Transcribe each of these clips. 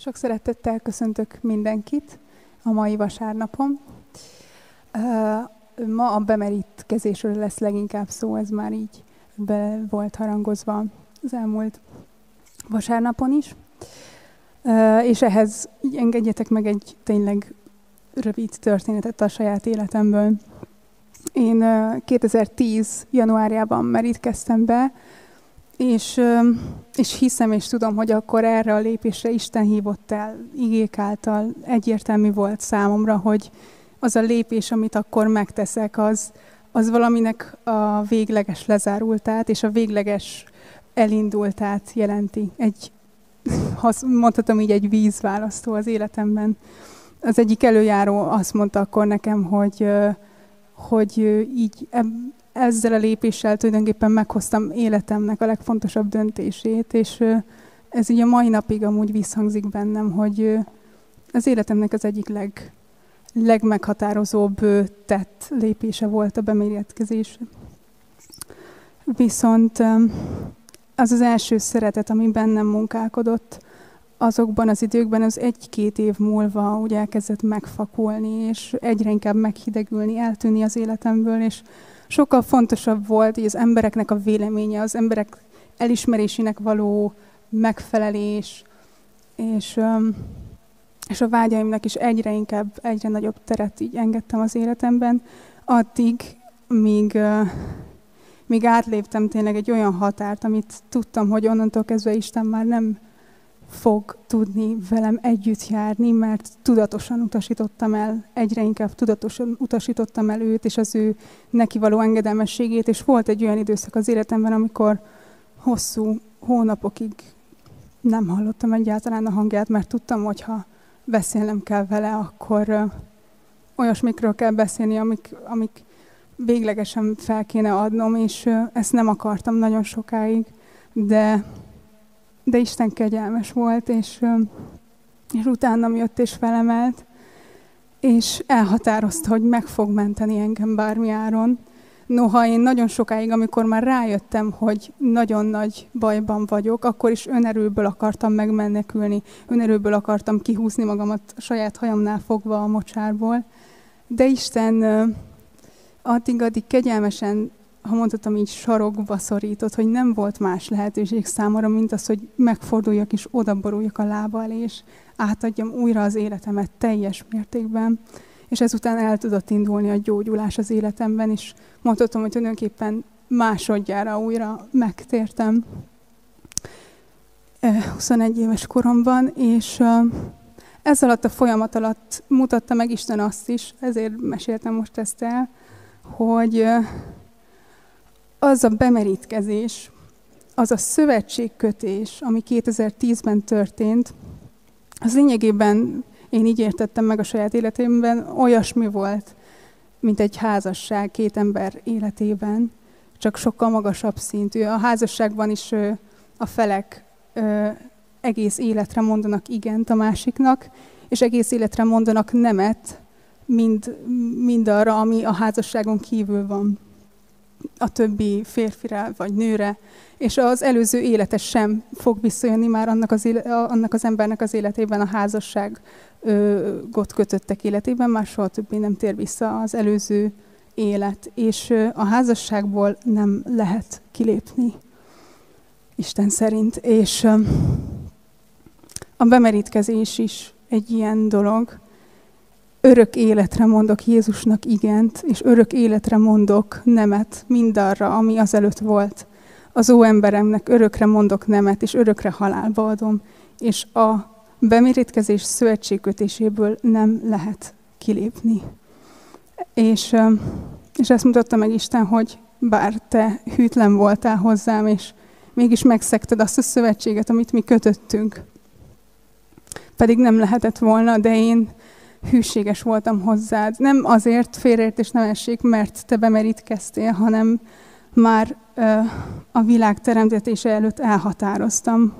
Sok szeretettel köszöntök mindenkit a mai vasárnapon. Ma a bemerítkezésről lesz leginkább szó, ez már így be volt harangozva az elmúlt vasárnapon is. És ehhez engedjetek meg egy tényleg rövid történetet a saját életemből. Én 2010. januárjában merítkeztem be, és, és hiszem és tudom, hogy akkor erre a lépésre Isten hívott el igék által. Egyértelmű volt számomra, hogy az a lépés, amit akkor megteszek, az, az valaminek a végleges lezárultát és a végleges elindultát jelenti. Egy, mondhatom így, egy vízválasztó az életemben. Az egyik előjáró azt mondta akkor nekem, hogy, hogy így ezzel a lépéssel tulajdonképpen meghoztam életemnek a legfontosabb döntését, és ez így a mai napig amúgy visszhangzik bennem, hogy az életemnek az egyik leg, legmeghatározóbb tett lépése volt a bemérjetkezés. Viszont az az első szeretet, ami bennem munkálkodott, azokban az időkben az egy-két év múlva úgy elkezdett megfakulni, és egyre inkább meghidegülni, eltűnni az életemből, és sokkal fontosabb volt hogy az embereknek a véleménye, az emberek elismerésének való megfelelés, és, és a vágyaimnak is egyre inkább, egyre nagyobb teret így engedtem az életemben, addig, míg, míg átléptem tényleg egy olyan határt, amit tudtam, hogy onnantól kezdve Isten már nem fog tudni velem együtt járni, mert tudatosan utasítottam el, egyre inkább tudatosan utasítottam el őt, és az ő neki való engedelmességét, és volt egy olyan időszak az életemben, amikor hosszú hónapokig nem hallottam egyáltalán a hangját, mert tudtam, hogy ha beszélnem kell vele, akkor olyasmikről kell beszélni, amik, amik véglegesen fel kéne adnom, és ezt nem akartam nagyon sokáig, de de Isten kegyelmes volt, és, és utána jött és felemelt, és elhatározta, hogy meg fog menteni engem bármi áron. Noha én nagyon sokáig, amikor már rájöttem, hogy nagyon nagy bajban vagyok, akkor is önerőből akartam megmenekülni, önerőből akartam kihúzni magamat saját hajamnál fogva a mocsárból. De Isten addig-addig kegyelmesen ha mondhatom így, sarokba szorított, hogy nem volt más lehetőség számomra, mint az, hogy megforduljak és odaboruljak a lába elé, és átadjam újra az életemet teljes mértékben. És ezután el tudott indulni a gyógyulás az életemben, és mondhatom, hogy tulajdonképpen másodjára újra megtértem 21 éves koromban, és ez alatt a folyamat alatt mutatta meg Isten azt is, ezért meséltem most ezt el, hogy az a bemerítkezés, az a szövetségkötés, ami 2010-ben történt, az lényegében én így értettem meg a saját életemben, olyasmi volt, mint egy házasság két ember életében, csak sokkal magasabb szintű. A házasságban is a felek egész életre mondanak igent a másiknak, és egész életre mondanak nemet mind, mind arra, ami a házasságon kívül van a többi férfire vagy nőre, és az előző élete sem fog visszajönni már annak az, éle, annak az embernek az életében, a házasság gott kötöttek életében, már soha többé nem tér vissza az előző élet, és a házasságból nem lehet kilépni, Isten szerint. És a bemerítkezés is egy ilyen dolog, örök életre mondok Jézusnak igent, és örök életre mondok nemet mindarra, ami azelőtt volt. Az ó emberemnek örökre mondok nemet, és örökre halálba adom, és a bemérítkezés szövetségkötéséből nem lehet kilépni. És, és ezt mutatta meg Isten, hogy bár te hűtlen voltál hozzám, és mégis megszekted azt a szövetséget, amit mi kötöttünk. Pedig nem lehetett volna, de én hűséges voltam hozzád. Nem azért félreértés nem essék, mert te bemerítkeztél, hanem már a világ teremtetése előtt elhatároztam,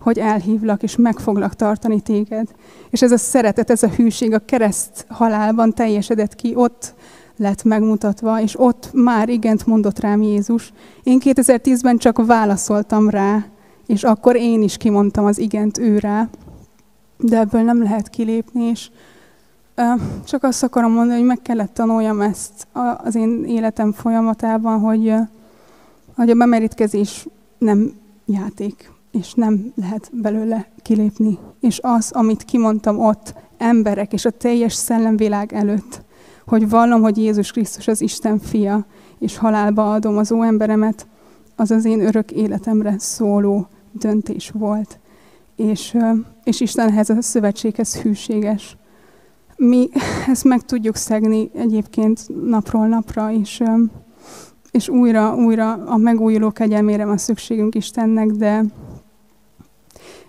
hogy elhívlak és meg foglak tartani téged. És ez a szeretet, ez a hűség a kereszt halálban teljesedett ki, ott lett megmutatva, és ott már igent mondott rám Jézus. Én 2010-ben csak válaszoltam rá, és akkor én is kimondtam az igent ő rá de ebből nem lehet kilépni, és csak azt akarom mondani, hogy meg kellett tanuljam ezt az én életem folyamatában, hogy, hogy a bemerítkezés nem játék, és nem lehet belőle kilépni. És az, amit kimondtam ott emberek és a teljes szellemvilág előtt, hogy vallom, hogy Jézus Krisztus az Isten fia, és halálba adom az ó emberemet, az az én örök életemre szóló döntés volt. És, és Isten ehhez a szövetséghez hűséges. Mi ezt meg tudjuk szegni egyébként napról napra, és, és újra, újra a megújuló kegyelmére van szükségünk Istennek, de,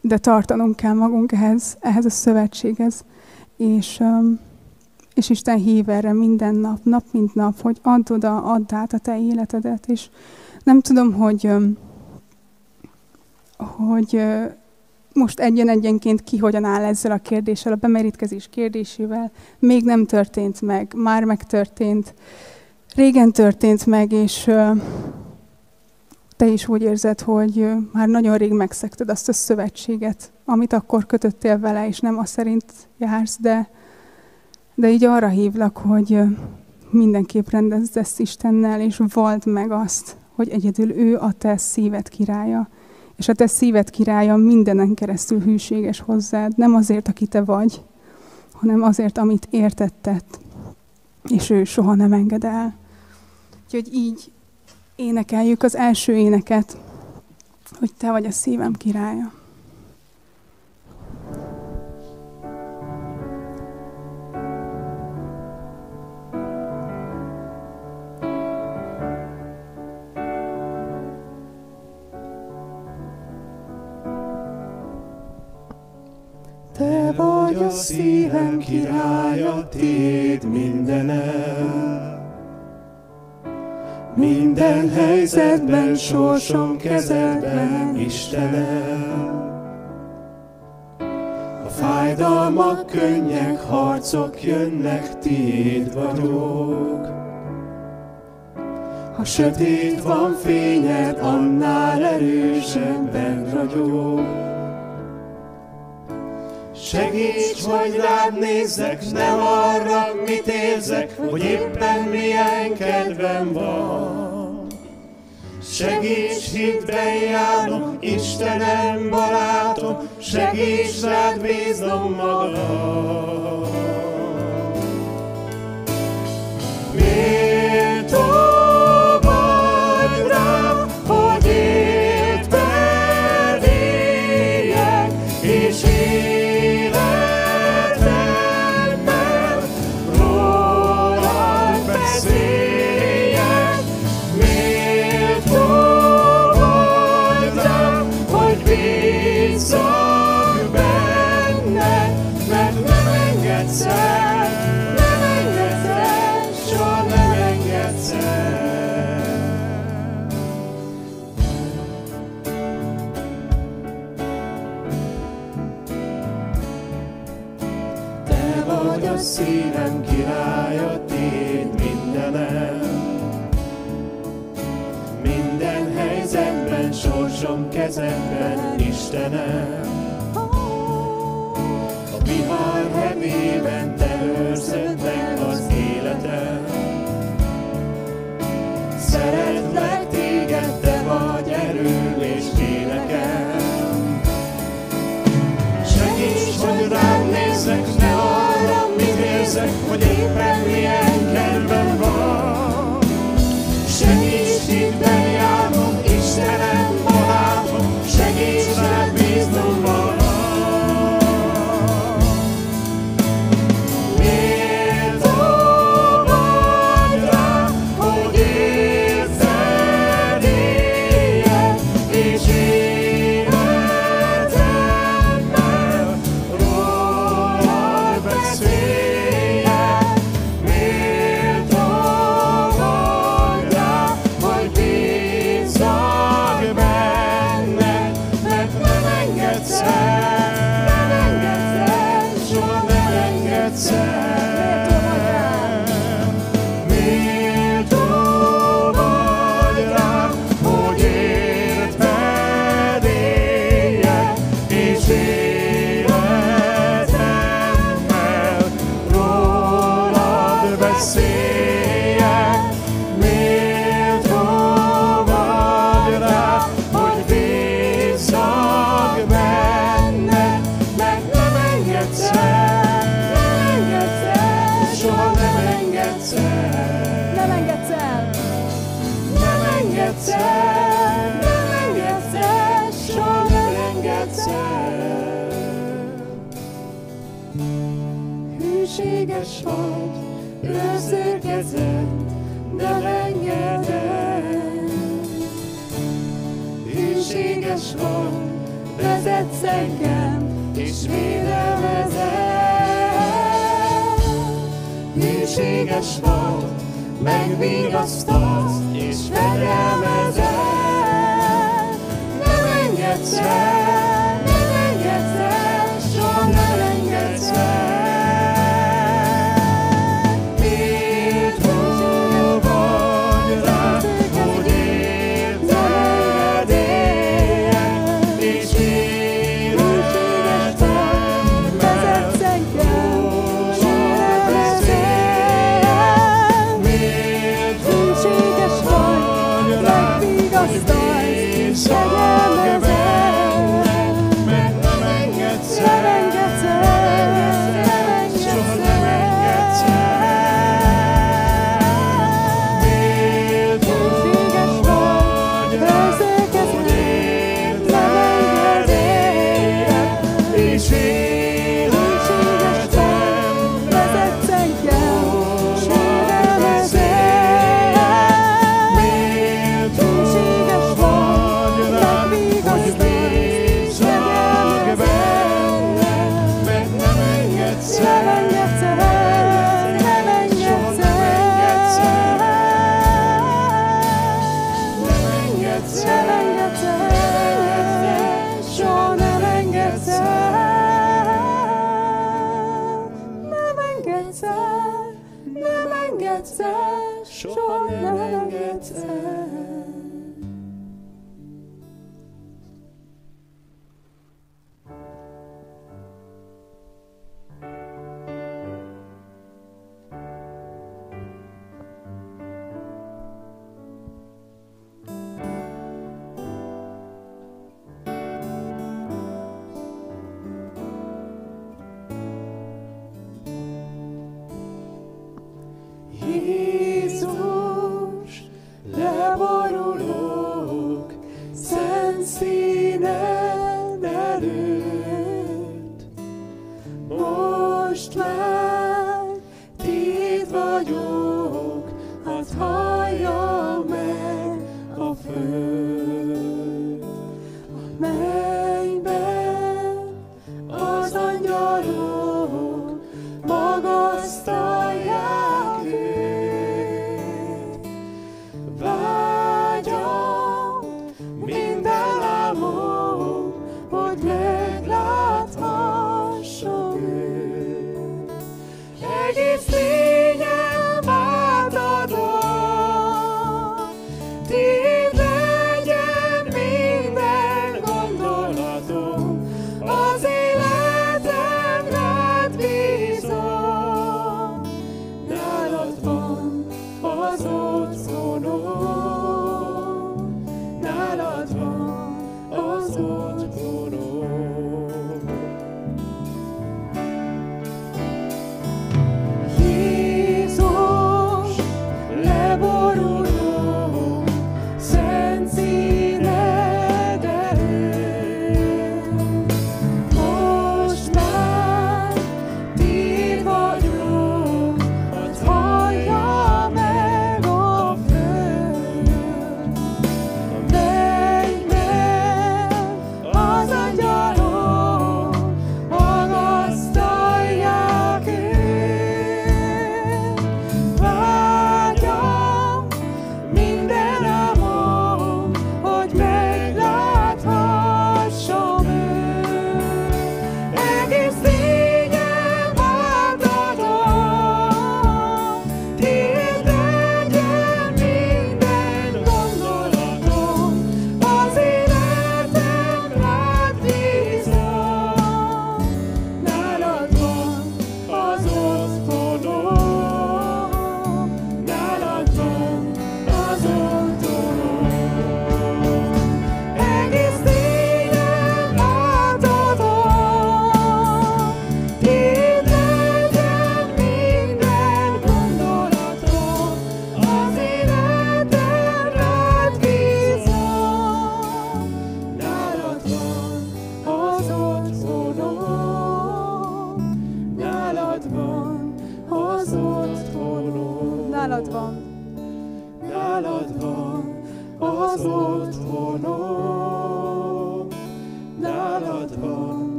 de tartanunk kell magunk ehhez, ehhez a szövetséghez. És, és Isten hív erre minden nap, nap mint nap, hogy add oda, add át a te életedet. És nem tudom, hogy, hogy most egyen-egyenként ki hogyan áll ezzel a kérdéssel, a bemerítkezés kérdésével. Még nem történt meg, már megtörtént. Régen történt meg, és te is úgy érzed, hogy már nagyon rég megszekted azt a szövetséget, amit akkor kötöttél vele, és nem azt szerint jársz, de, de így arra hívlak, hogy mindenképp rendezd ezt Istennel, és vald meg azt, hogy egyedül ő a te szíved királya. És a te szíved királya mindenen keresztül hűséges hozzád, nem azért, aki te vagy, hanem azért, amit értettett, és ő soha nem enged el. Úgyhogy így énekeljük az első éneket, hogy te vagy a szívem királya. Vagy a szívem királya, téd mindenem. Minden helyzetben sorsom kezedben, Istenem. A fájdalmak, könnyek, harcok jönnek, tiéd vagyok. Ha sötét van fényed, annál erősebben ragyog. Segíts, hogy rád nézzek, nem arra, mit érzek, hogy éppen milyen kedvem van. Segíts, hitben járnom, Istenem, barátom, segíts, rád bízom magam. Méltó kezedben, Istenem. Hűséges vagy, megvigasztalsz, és fegyelmezel. Nem engedsz el,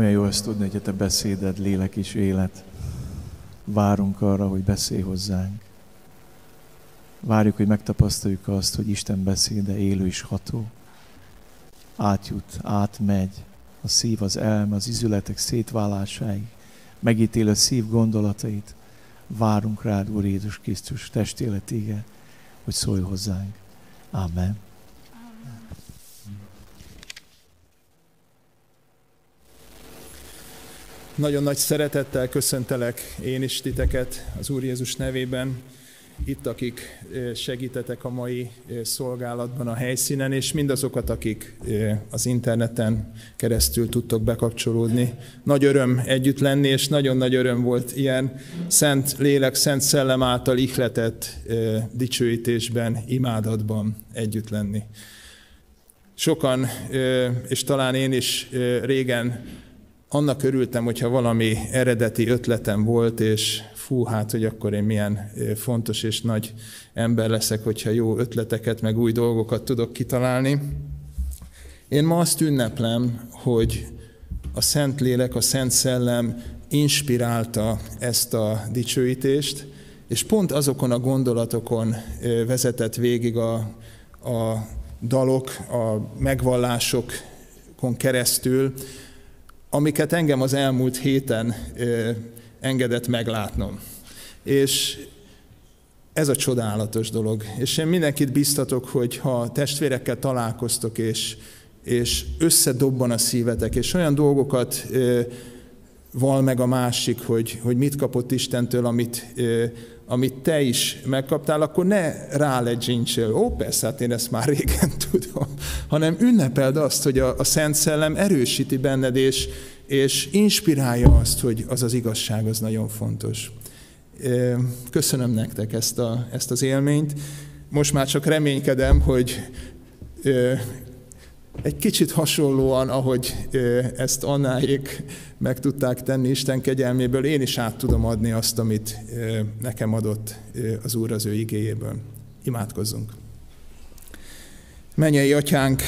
Olyan jó ezt tudni, hogy a te beszéded lélek és élet. Várunk arra, hogy beszélj hozzánk. Várjuk, hogy megtapasztaljuk azt, hogy Isten beszéde élő és ható. Átjut, átmegy a szív, az elme, az izületek szétválásáig. Megítél a szív gondolatait. Várunk rád, Úr Jézus Krisztus testéletége, hogy szólj hozzánk. Amen. Nagyon nagy szeretettel köszöntelek én is titeket az Úr Jézus nevében, itt, akik segítetek a mai szolgálatban a helyszínen, és mindazokat, akik az interneten keresztül tudtok bekapcsolódni. Nagy öröm együtt lenni, és nagyon nagy öröm volt ilyen szent lélek, szent szellem által ihletett dicsőítésben, imádatban együtt lenni. Sokan, és talán én is régen annak örültem, hogyha valami eredeti ötletem volt, és fú, hát, hogy akkor én milyen fontos és nagy ember leszek, hogyha jó ötleteket, meg új dolgokat tudok kitalálni. Én ma azt ünneplem, hogy a Szent Lélek, a Szent Szellem inspirálta ezt a dicsőítést, és pont azokon a gondolatokon vezetett végig a, a dalok, a megvallások pillanatokon keresztül, amiket engem az elmúlt héten engedett meglátnom. És ez a csodálatos dolog. És én mindenkit biztatok, hogy ha testvérekkel találkoztok, és, és összedobban a szívetek, és olyan dolgokat val meg a másik, hogy, hogy mit kapott Istentől, amit, amit te is megkaptál, akkor ne rálegyintsél, ó persze, hát én ezt már régen tudom, hanem ünnepeld azt, hogy a, a Szent Szellem erősíti benned, és, és inspirálja azt, hogy az az igazság, az nagyon fontos. Köszönöm nektek ezt, a, ezt az élményt. Most már csak reménykedem, hogy egy kicsit hasonlóan, ahogy ezt Annáék meg tudták tenni Isten kegyelméből, én is át tudom adni azt, amit nekem adott az Úr az ő igéjéből. Imádkozzunk. Menjei Atyánk,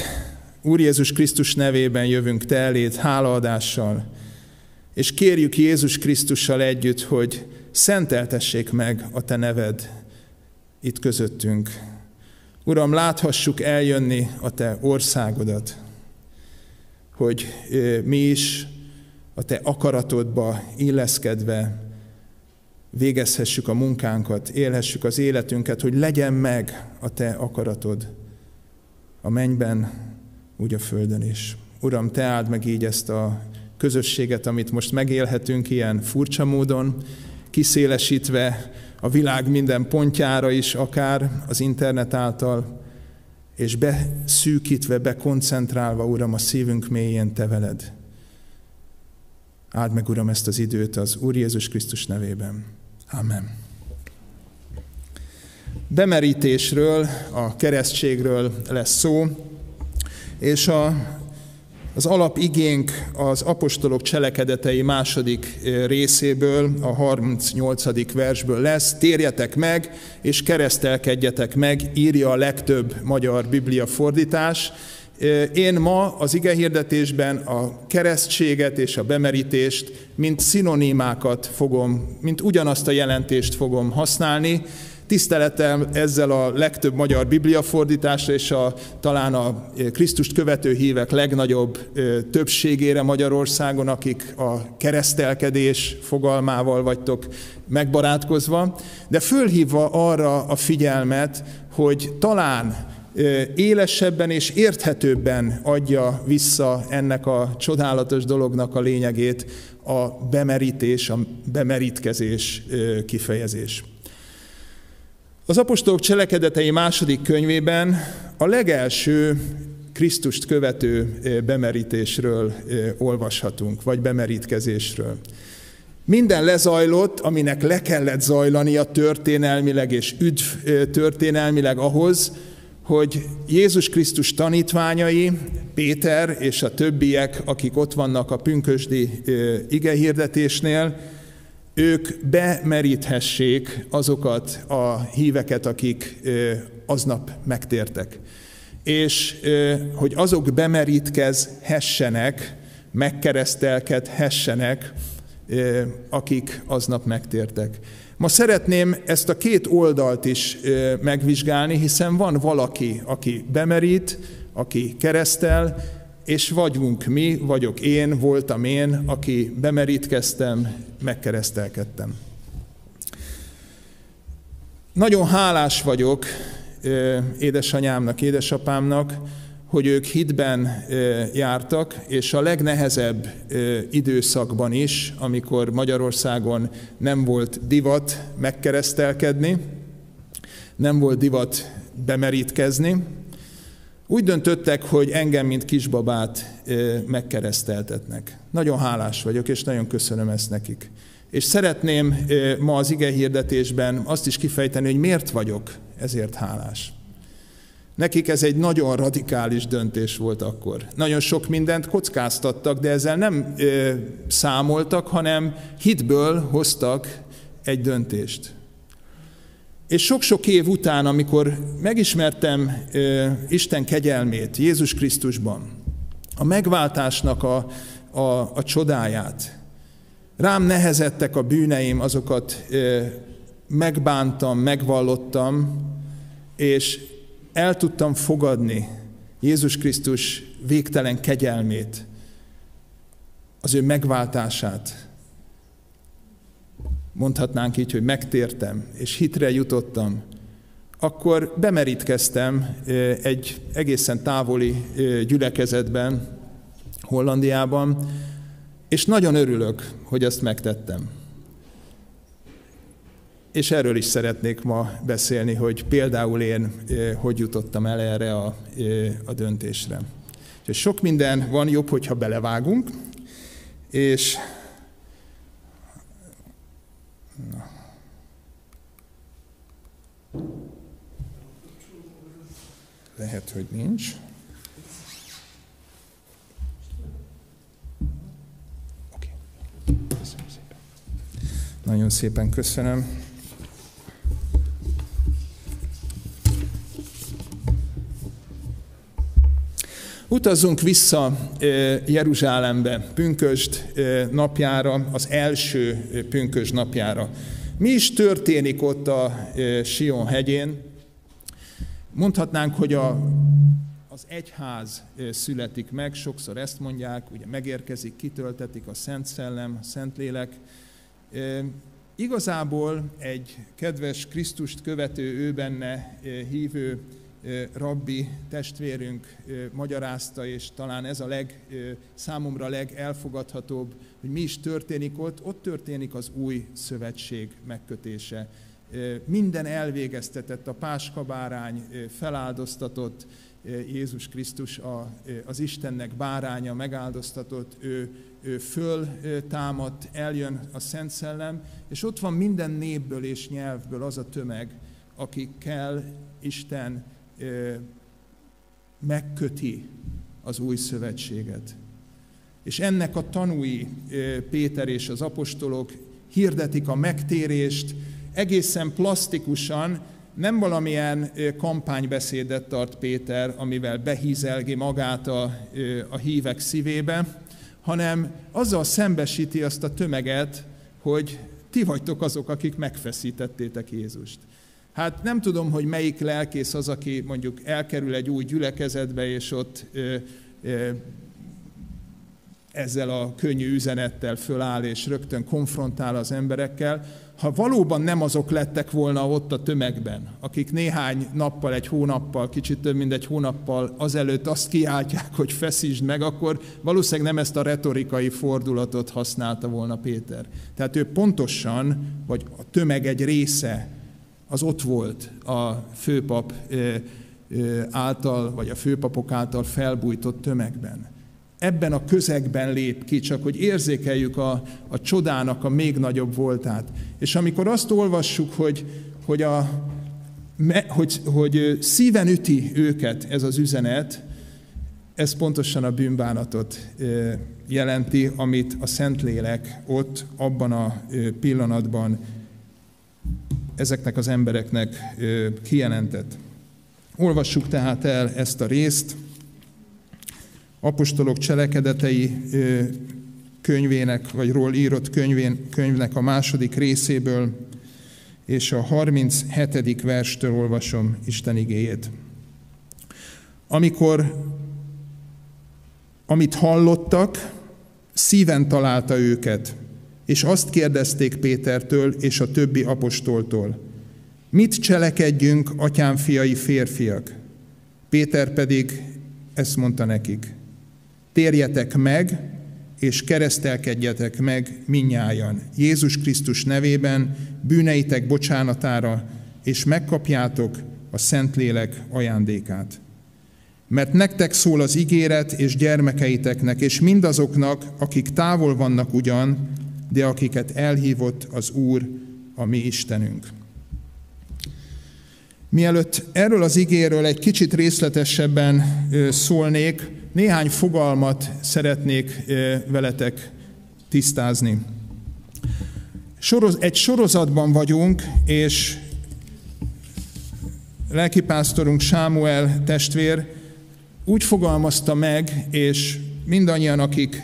Úr Jézus Krisztus nevében jövünk Te eléd hálaadással, és kérjük Jézus Krisztussal együtt, hogy szenteltessék meg a Te neved itt közöttünk. Uram, láthassuk eljönni a Te országodat, hogy mi is a Te akaratodba illeszkedve végezhessük a munkánkat, élhessük az életünket, hogy legyen meg a Te akaratod a mennyben, úgy a földön is. Uram, Te áld meg így ezt a közösséget, amit most megélhetünk ilyen furcsa módon, kiszélesítve a világ minden pontjára is, akár az internet által, és beszűkítve, bekoncentrálva, Uram, a szívünk mélyén Te veled. Áld meg, Uram, ezt az időt az Úr Jézus Krisztus nevében. Amen. Bemerítésről, a keresztségről lesz szó, és a az alapigénk az apostolok cselekedetei második részéből, a 38. versből lesz. Térjetek meg, és keresztelkedjetek meg, írja a legtöbb magyar biblia fordítás. Én ma az igehirdetésben a keresztséget és a bemerítést, mint szinonimákat fogom, mint ugyanazt a jelentést fogom használni, Tiszteletem ezzel a legtöbb magyar bibliafordításra és a, talán a Krisztust követő hívek legnagyobb többségére Magyarországon, akik a keresztelkedés fogalmával vagytok megbarátkozva, de fölhívva arra a figyelmet, hogy talán élesebben és érthetőbben adja vissza ennek a csodálatos dolognak a lényegét a bemerítés, a bemerítkezés kifejezés. Az apostolok cselekedetei második könyvében a legelső Krisztust követő bemerítésről olvashatunk, vagy bemerítkezésről. Minden lezajlott, aminek le kellett zajlania történelmileg és üdv történelmileg ahhoz, hogy Jézus Krisztus tanítványai, Péter és a többiek, akik ott vannak a pünkösdi igehirdetésnél, ők bemeríthessék azokat a híveket, akik aznap megtértek. És hogy azok bemerítkezhessenek, megkeresztelkedhessenek, akik aznap megtértek. Ma szeretném ezt a két oldalt is megvizsgálni, hiszen van valaki, aki bemerít, aki keresztel, és vagyunk mi, vagyok én, voltam én, aki bemerítkeztem, megkeresztelkedtem. Nagyon hálás vagyok édesanyámnak, édesapámnak, hogy ők hitben jártak, és a legnehezebb időszakban is, amikor Magyarországon nem volt divat megkeresztelkedni, nem volt divat bemerítkezni, úgy döntöttek, hogy engem, mint kisbabát megkereszteltetnek. Nagyon hálás vagyok, és nagyon köszönöm ezt nekik. És szeretném ma az ige hirdetésben azt is kifejteni, hogy miért vagyok ezért hálás. Nekik ez egy nagyon radikális döntés volt akkor. Nagyon sok mindent kockáztattak, de ezzel nem ö, számoltak, hanem hitből hoztak egy döntést. És sok-sok év után, amikor megismertem Isten kegyelmét Jézus Krisztusban, a megváltásnak a, a, a csodáját, rám nehezettek a bűneim, azokat megbántam, megvallottam, és el tudtam fogadni Jézus Krisztus végtelen kegyelmét, az ő megváltását. Mondhatnánk így, hogy megtértem, és hitre jutottam, akkor bemerítkeztem egy egészen távoli gyülekezetben, Hollandiában, és nagyon örülök, hogy ezt megtettem. És erről is szeretnék ma beszélni, hogy például én hogy jutottam el erre a, a döntésre. Úgyhogy sok minden van jobb, hogyha belevágunk, és na. Lehet, hogy nincs. Oké. Köszönöm szépen. Nagyon szépen köszönöm. Utazzunk vissza Jeruzsálembe, pünköst napjára, az első pünkös napjára. Mi is történik ott a Sion hegyén? Mondhatnánk, hogy a, az egyház születik meg, sokszor ezt mondják, ugye megérkezik, kitöltetik a Szent Szellem, a Szentlélek. Igazából egy kedves Krisztust követő, ő benne hívő rabbi testvérünk magyarázta, és talán ez a leg, számomra legelfogadhatóbb, hogy mi is történik ott. Ott történik az új szövetség megkötése. Minden elvégeztetett, a páskabárány feláldoztatott, Jézus Krisztus az Istennek báránya megáldoztatott, ő, ő föl támadt, eljön a Szent Szellem, és ott van minden népből és nyelvből az a tömeg, akikkel Isten megköti az új szövetséget. És ennek a tanúi Péter és az apostolok hirdetik a megtérést, egészen plastikusan, nem valamilyen kampánybeszédet tart Péter, amivel behízelgi magát a, a hívek szívébe, hanem azzal szembesíti azt a tömeget, hogy ti vagytok azok, akik megfeszítettétek Jézust. Hát nem tudom, hogy melyik lelkész az, aki mondjuk elkerül egy új gyülekezetbe, és ott ö, ö, ezzel a könnyű üzenettel föláll, és rögtön konfrontál az emberekkel, ha valóban nem azok lettek volna ott a tömegben, akik néhány nappal, egy hónappal, kicsit több mint egy hónappal azelőtt azt kiáltják, hogy feszítsd meg, akkor valószínűleg nem ezt a retorikai fordulatot használta volna Péter. Tehát ő pontosan, vagy a tömeg egy része az ott volt a főpap által, vagy a főpapok által felbújtott tömegben. Ebben a közegben lép ki, csak hogy érzékeljük a, a csodának a még nagyobb voltát. És amikor azt olvassuk, hogy, hogy, a, hogy, hogy szíven üti őket ez az üzenet, ez pontosan a bűnbánatot jelenti, amit a Szentlélek ott, abban a pillanatban ezeknek az embereknek kijelentett. Olvassuk tehát el ezt a részt, apostolok cselekedetei könyvének, vagy ról írott könyvén, könyvnek a második részéből, és a 37. verstől olvasom Isten igéjét. Amikor, amit hallottak, szíven találta őket, és azt kérdezték Pétertől és a többi apostoltól, mit cselekedjünk, atyám fiai férfiak? Péter pedig ezt mondta nekik, térjetek meg, és keresztelkedjetek meg minnyájan Jézus Krisztus nevében bűneitek bocsánatára, és megkapjátok a Szentlélek ajándékát. Mert nektek szól az ígéret, és gyermekeiteknek, és mindazoknak, akik távol vannak ugyan, de akiket elhívott az Úr, a mi Istenünk. Mielőtt erről az igéről egy kicsit részletesebben szólnék, néhány fogalmat szeretnék veletek tisztázni. Egy sorozatban vagyunk, és lelkipásztorunk Sámuel testvér úgy fogalmazta meg, és mindannyian, akik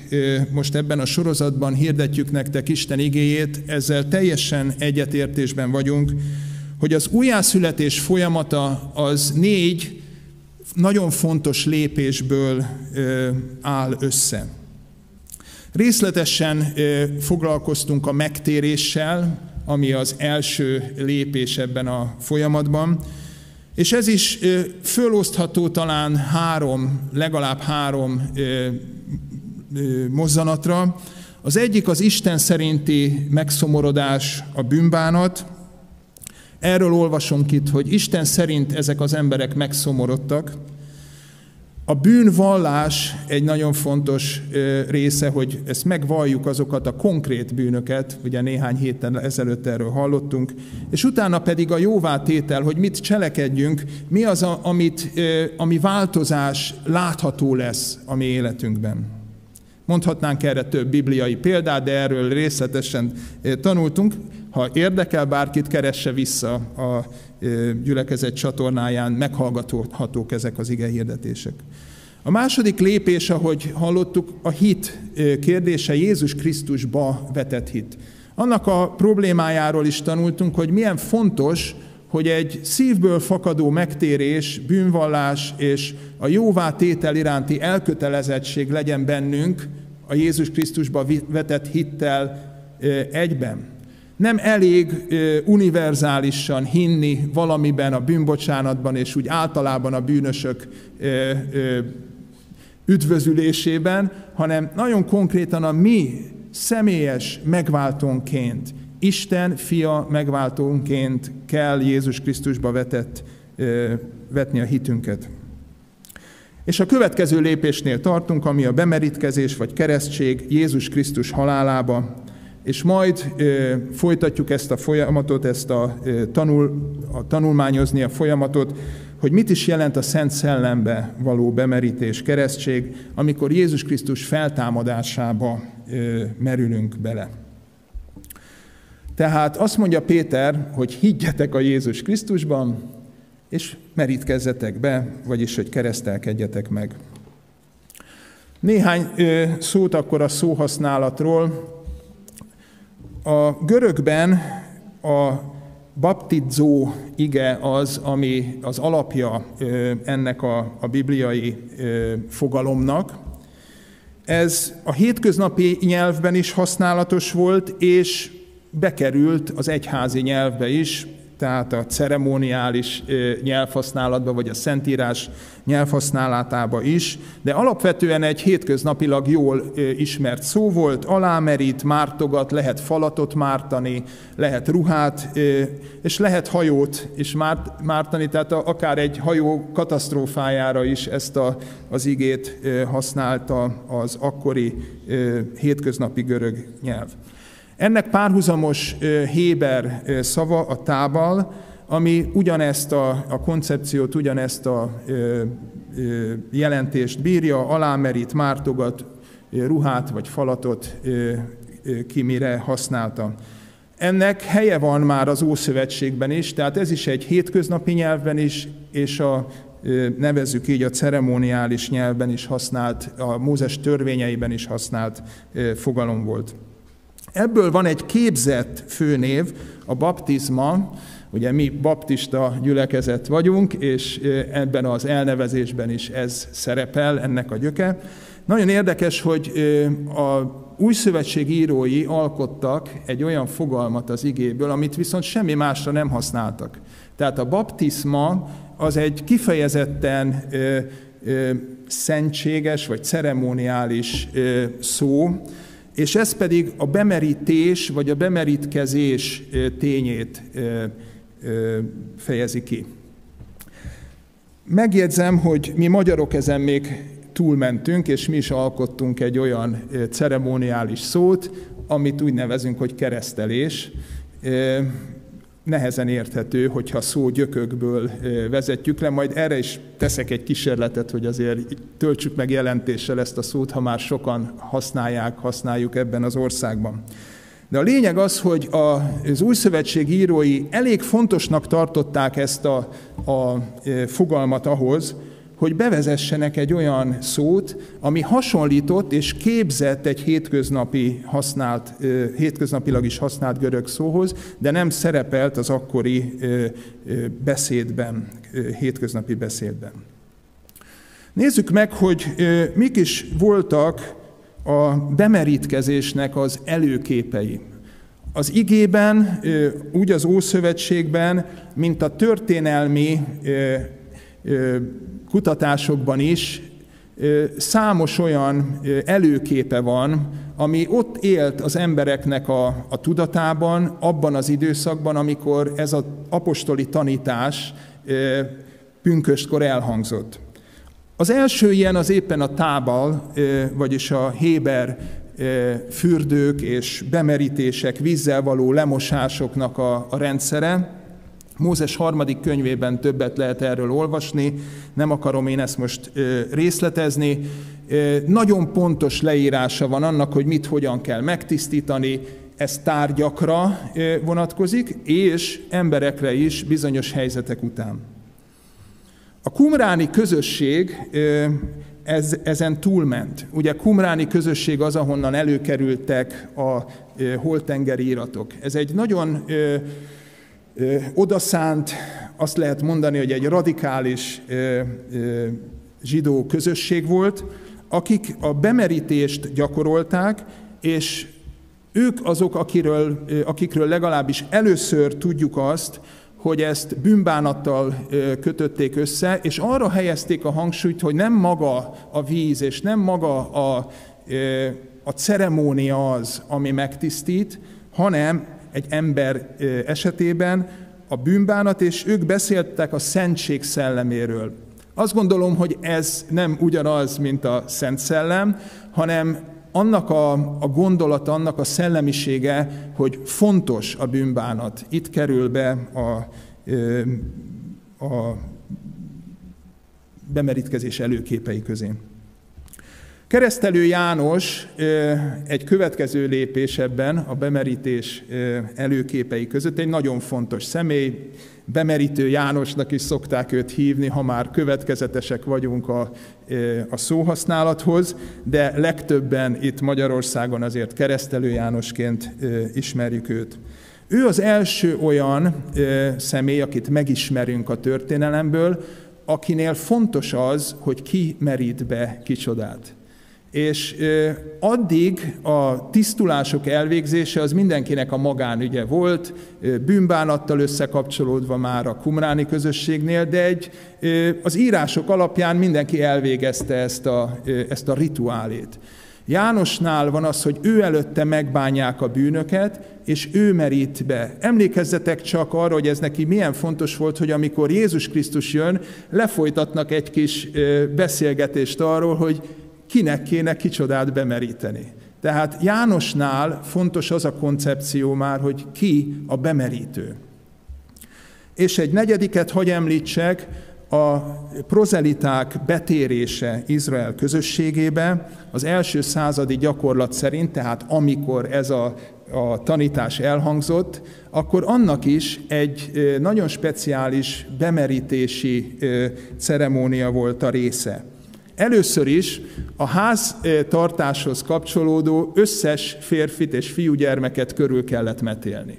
most ebben a sorozatban hirdetjük nektek Isten igéjét, ezzel teljesen egyetértésben vagyunk, hogy az újjászületés folyamata az négy nagyon fontos lépésből áll össze. Részletesen foglalkoztunk a megtéréssel, ami az első lépés ebben a folyamatban, és ez is fölosztható talán három, legalább három mozzanatra. Az egyik az Isten szerinti megszomorodás, a bűnbánat. Erről olvasunk itt, hogy Isten szerint ezek az emberek megszomorodtak, a bűnvallás egy nagyon fontos része, hogy ezt megvalljuk azokat a konkrét bűnöket, ugye néhány héten ezelőtt erről hallottunk, és utána pedig a jóvátétel, hogy mit cselekedjünk, mi az, amit, ami változás látható lesz a mi életünkben. Mondhatnánk erre több bibliai példát, de erről részletesen tanultunk. Ha érdekel bárkit, keresse vissza a gyülekezet csatornáján, meghallgathatók ezek az ige hirdetések. A második lépés, ahogy hallottuk, a hit kérdése Jézus Krisztusba vetett hit. Annak a problémájáról is tanultunk, hogy milyen fontos, hogy egy szívből fakadó megtérés, bűnvallás és a jóvá tétel iránti elkötelezettség legyen bennünk a Jézus Krisztusba vetett hittel egyben. Nem elég univerzálisan hinni valamiben, a bűnbocsánatban, és úgy általában a bűnösök üdvözülésében, hanem nagyon konkrétan a mi személyes megváltónként, Isten fia megváltónként kell Jézus Krisztusba vetett, vetni a hitünket. És a következő lépésnél tartunk, ami a bemerítkezés vagy keresztség Jézus Krisztus halálába, és majd ö, folytatjuk ezt a folyamatot, ezt a, ö, tanul, a tanulmányozni a folyamatot, hogy mit is jelent a Szent Szellembe való bemerítés, keresztség, amikor Jézus Krisztus feltámadásába ö, merülünk bele. Tehát azt mondja Péter, hogy higgyetek a Jézus Krisztusban, és merítkezzetek be, vagyis hogy keresztelkedjetek meg. Néhány ö, szót akkor a szóhasználatról, a görögben a baptizó ige az, ami az alapja ennek a, a bibliai fogalomnak. Ez a hétköznapi nyelvben is használatos volt, és bekerült az egyházi nyelvbe is, tehát a ceremoniális nyelvhasználatba, vagy a szentírás nyelvhasználatába is, de alapvetően egy hétköznapilag jól ismert szó volt, alámerít, mártogat, lehet falatot mártani, lehet ruhát, és lehet hajót is mártani, tehát akár egy hajó katasztrófájára is ezt a, az igét használta az akkori hétköznapi görög nyelv. Ennek párhuzamos Héber szava a tábal, ami ugyanezt a, a koncepciót, ugyanezt a jelentést bírja, alámerít, mártogat ruhát vagy falatot ö, ki mire használta. Ennek helye van már az Ószövetségben is, tehát ez is egy hétköznapi nyelvben is, és a nevezzük így a ceremoniális nyelvben is használt, a Mózes törvényeiben is használt fogalom volt. Ebből van egy képzett főnév, a baptizma, ugye mi baptista gyülekezet vagyunk, és ebben az elnevezésben is ez szerepel, ennek a gyöke. Nagyon érdekes, hogy a új szövetség írói alkottak egy olyan fogalmat az igéből, amit viszont semmi másra nem használtak. Tehát a baptizma az egy kifejezetten szentséges vagy ceremoniális szó, és ez pedig a bemerítés vagy a bemerítkezés tényét fejezi ki. Megjegyzem, hogy mi magyarok ezen még túlmentünk, és mi is alkottunk egy olyan ceremoniális szót, amit úgy nevezünk, hogy keresztelés nehezen érthető, hogyha szó gyökökből vezetjük le, majd erre is teszek egy kísérletet, hogy azért töltsük meg jelentéssel ezt a szót, ha már sokan használják, használjuk ebben az országban. De a lényeg az, hogy az új szövetség írói elég fontosnak tartották ezt a, a fogalmat ahhoz, hogy bevezessenek egy olyan szót, ami hasonlított és képzett egy hétköznapi használt, hétköznapilag is használt görög szóhoz, de nem szerepelt az akkori beszédben, hétköznapi beszédben. Nézzük meg, hogy mik is voltak a bemerítkezésnek az előképei. Az igében, úgy az Ószövetségben, mint a történelmi kutatásokban is számos olyan előképe van, ami ott élt az embereknek a, a tudatában, abban az időszakban, amikor ez az apostoli tanítás pünköstkor elhangzott. Az első ilyen az éppen a tábal, vagyis a héber fürdők és bemerítések, vízzel való lemosásoknak a, a rendszere. Mózes harmadik könyvében többet lehet erről olvasni, nem akarom én ezt most részletezni. Nagyon pontos leírása van annak, hogy mit hogyan kell megtisztítani, ez tárgyakra vonatkozik, és emberekre is bizonyos helyzetek után. A kumráni közösség ez, ezen túlment. Ugye kumráni közösség az, ahonnan előkerültek a holtengeri iratok. Ez egy nagyon odaszánt, azt lehet mondani, hogy egy radikális zsidó közösség volt, akik a bemerítést gyakorolták, és ők azok, akiről, akikről legalábbis először tudjuk azt, hogy ezt bűnbánattal kötötték össze, és arra helyezték a hangsúlyt, hogy nem maga a víz, és nem maga a, a ceremónia az, ami megtisztít, hanem egy ember esetében a bűnbánat, és ők beszéltek a szentség szelleméről. Azt gondolom, hogy ez nem ugyanaz, mint a Szent Szellem, hanem annak a, a gondolata, annak a szellemisége, hogy fontos a bűnbánat. Itt kerül be a, a bemerítkezés előképei közé. Keresztelő János egy következő lépés ebben a bemerítés előképei között egy nagyon fontos személy, bemerítő Jánosnak is szokták őt hívni, ha már következetesek vagyunk a, a szóhasználathoz, de legtöbben itt Magyarországon azért keresztelő Jánosként ismerjük őt. Ő az első olyan személy, akit megismerünk a történelemből, akinél fontos az, hogy ki merít be kicsodát. És addig a tisztulások elvégzése az mindenkinek a magánügye volt, bűnbánattal összekapcsolódva már a kumráni közösségnél, de egy, az írások alapján mindenki elvégezte ezt a, ezt a rituálét. Jánosnál van az, hogy ő előtte megbánják a bűnöket, és ő merít be. Emlékezzetek csak arra, hogy ez neki milyen fontos volt, hogy amikor Jézus Krisztus jön, lefolytatnak egy kis beszélgetést arról, hogy kinek kéne kicsodát bemeríteni. Tehát Jánosnál fontos az a koncepció már, hogy ki a bemerítő. És egy negyediket, hogy említsek, a prozeliták betérése Izrael közösségébe az első századi gyakorlat szerint, tehát amikor ez a, a tanítás elhangzott, akkor annak is egy nagyon speciális bemerítési ceremónia volt a része. Először is a háztartáshoz kapcsolódó összes férfit és fiúgyermeket körül kellett metélni.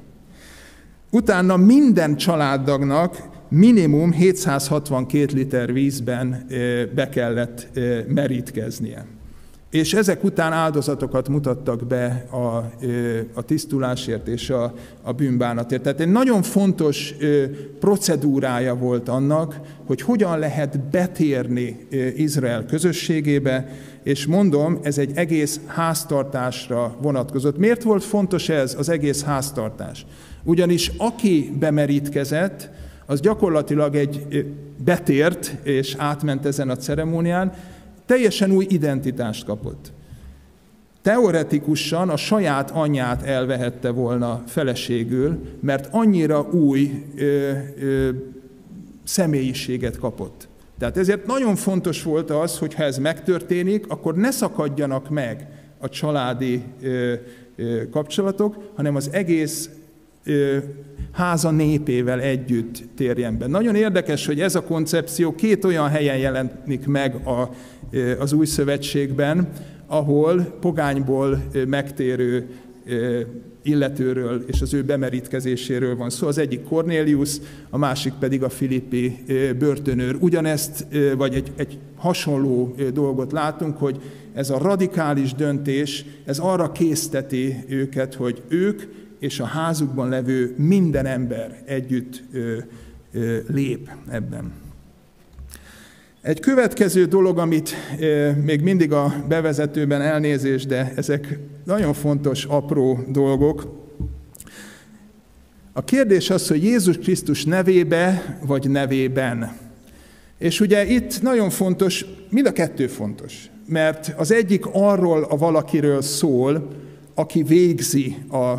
Utána minden családdagnak minimum 762 liter vízben be kellett merítkeznie. És ezek után áldozatokat mutattak be a, a tisztulásért és a, a bűnbánatért. Tehát egy nagyon fontos procedúrája volt annak, hogy hogyan lehet betérni Izrael közösségébe, és mondom, ez egy egész háztartásra vonatkozott. Miért volt fontos ez, az egész háztartás? Ugyanis aki bemerítkezett, az gyakorlatilag egy betért és átment ezen a ceremónián, teljesen új identitást kapott. Teoretikusan a saját anyját elvehette volna feleségül, mert annyira új ö, ö, személyiséget kapott. Tehát ezért nagyon fontos volt az, hogy ha ez megtörténik, akkor ne szakadjanak meg a családi ö, ö, kapcsolatok, hanem az egész háza népével együtt térjen be. Nagyon érdekes, hogy ez a koncepció két olyan helyen jelenik meg a, az új szövetségben, ahol pogányból megtérő illetőről és az ő bemerítkezéséről van szó. Az egyik Cornelius, a másik pedig a filippi börtönőr. Ugyanezt, vagy egy, egy hasonló dolgot látunk, hogy ez a radikális döntés, ez arra készteti őket, hogy ők és a házukban levő minden ember együtt lép ebben. Egy következő dolog, amit még mindig a bevezetőben elnézés, de ezek nagyon fontos, apró dolgok. A kérdés az, hogy Jézus Krisztus nevébe vagy nevében. És ugye itt nagyon fontos, mind a kettő fontos, mert az egyik arról a valakiről szól, aki végzi a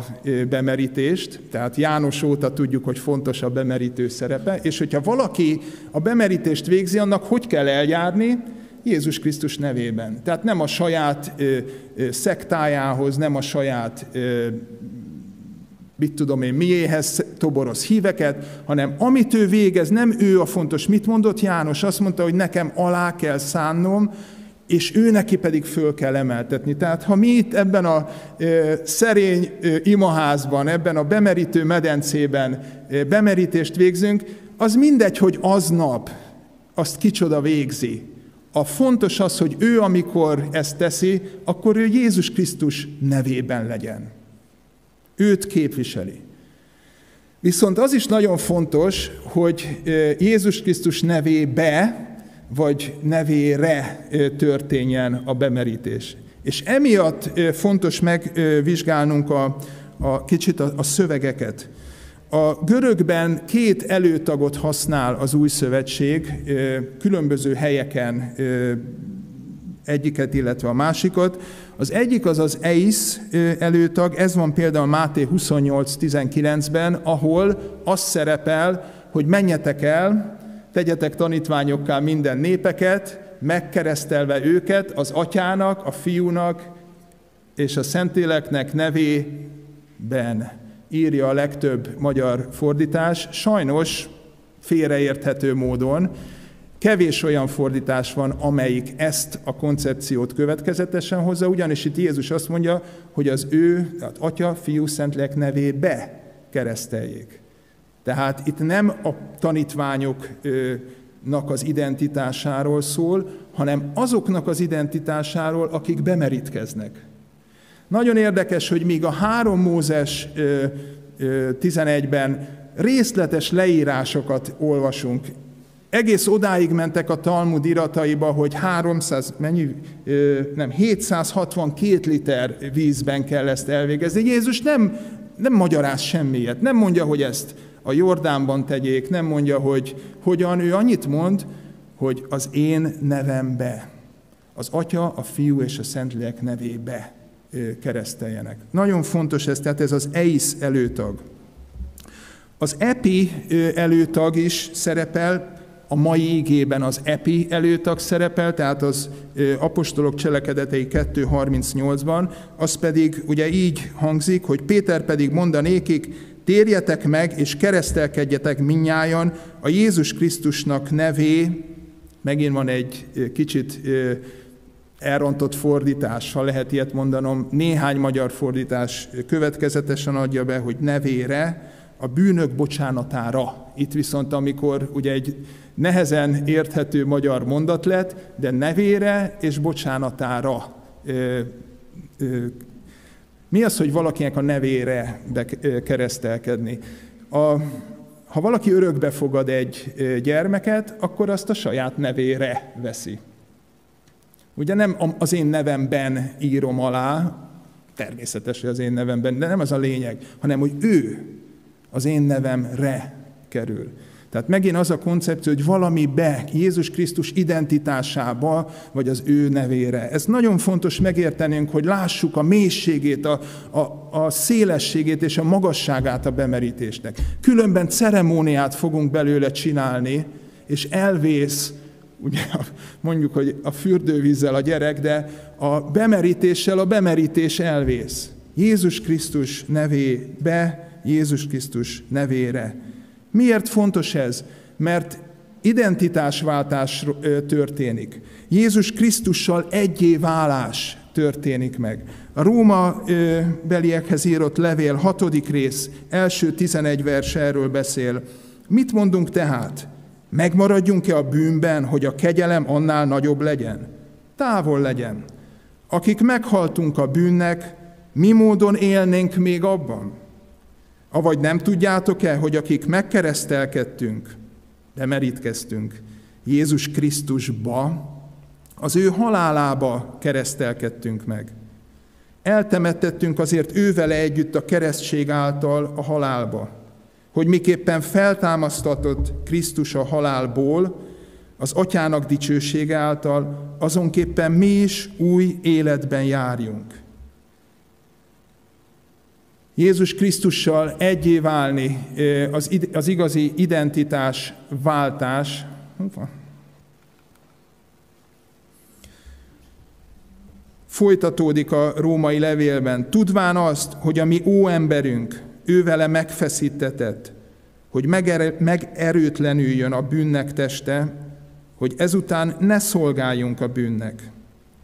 bemerítést, tehát János óta tudjuk, hogy fontos a bemerítő szerepe, és hogyha valaki a bemerítést végzi, annak hogy kell eljárni? Jézus Krisztus nevében. Tehát nem a saját ö, szektájához, nem a saját mit tudom én, miéhez toboroz híveket, hanem amit ő végez, nem ő a fontos. Mit mondott János? Azt mondta, hogy nekem alá kell szánnom, és ő neki pedig föl kell emeltetni. Tehát ha mi itt ebben a szerény imaházban, ebben a bemerítő medencében bemerítést végzünk, az mindegy, hogy aznap azt kicsoda végzi. A fontos az, hogy ő, amikor ezt teszi, akkor ő Jézus Krisztus nevében legyen. Őt képviseli. Viszont az is nagyon fontos, hogy Jézus Krisztus nevébe, vagy nevére történjen a bemerítés. És emiatt fontos megvizsgálnunk a, a kicsit a, a szövegeket. A görögben két előtagot használ az új szövetség, különböző helyeken egyiket, illetve a másikat. Az egyik az az eis előtag, ez van például Máté 28.19-ben, ahol az szerepel, hogy menjetek el, tegyetek tanítványokká minden népeket, megkeresztelve őket az atyának, a fiúnak és a Szentéleknek nevében, írja a legtöbb magyar fordítás. Sajnos félreérthető módon kevés olyan fordítás van, amelyik ezt a koncepciót következetesen hozza, ugyanis itt Jézus azt mondja, hogy az ő, az Atya, Fiú, Szentlélek nevébe kereszteljék. Tehát itt nem a tanítványoknak az identitásáról szól, hanem azoknak az identitásáról, akik bemerítkeznek. Nagyon érdekes, hogy míg a három Mózes 11-ben részletes leírásokat olvasunk, egész odáig mentek a Talmud irataiba, hogy 300, mennyi, nem, 762 liter vízben kell ezt elvégezni. Jézus nem, nem magyaráz semmiet, nem mondja, hogy ezt a Jordánban tegyék, nem mondja, hogy hogyan, ő annyit mond, hogy az én nevembe, az Atya, a Fiú és a Szentlélek nevébe kereszteljenek. Nagyon fontos ez, tehát ez az EIS előtag. Az EPI előtag is szerepel, a mai ígében az EPI előtag szerepel, tehát az apostolok cselekedetei 2.38-ban, az pedig ugye így hangzik, hogy Péter pedig mondanékik, térjetek meg és keresztelkedjetek minnyájan a Jézus Krisztusnak nevé, megint van egy kicsit elrontott fordítás, ha lehet ilyet mondanom, néhány magyar fordítás következetesen adja be, hogy nevére, a bűnök bocsánatára. Itt viszont, amikor ugye egy nehezen érthető magyar mondat lett, de nevére és bocsánatára mi az, hogy valakinek a nevére keresztelkedni? A, ha valaki örökbe fogad egy gyermeket, akkor azt a saját nevére veszi. Ugye nem az én nevemben írom alá, természetes, hogy az én nevemben, de nem az a lényeg, hanem hogy ő az én nevemre kerül. Tehát megint az a koncepció, hogy valami be Jézus Krisztus identitásába, vagy az ő nevére. Ez nagyon fontos megértenünk, hogy lássuk a mélységét, a, a, a szélességét és a magasságát a bemerítésnek. Különben ceremóniát fogunk belőle csinálni, és elvész, ugye mondjuk, hogy a fürdővízzel a gyerek, de a bemerítéssel a bemerítés elvész. Jézus Krisztus nevébe, Jézus Krisztus nevére Miért fontos ez? Mert identitásváltás történik. Jézus Krisztussal egyé válás történik meg. A Róma beliekhez írott levél hatodik rész, első 11 vers erről beszél. Mit mondunk tehát? Megmaradjunk-e a bűnben, hogy a kegyelem annál nagyobb legyen? Távol legyen. Akik meghaltunk a bűnnek, mi módon élnénk még abban? Avagy nem tudjátok-e, hogy akik megkeresztelkedtünk, bemerítkeztünk Jézus Krisztusba, az ő halálába keresztelkedtünk meg. Eltemettettünk azért ővele együtt a keresztség által a halálba, hogy miképpen feltámasztatott Krisztus a halálból, az atyának dicsősége által, azonképpen mi is új életben járjunk. Jézus Krisztussal egyé válni, az igazi identitás váltás, folytatódik a római levélben, tudván azt, hogy a mi óemberünk ővele megfeszítetett, hogy megerőtlenüljön a bűnnek teste, hogy ezután ne szolgáljunk a bűnnek,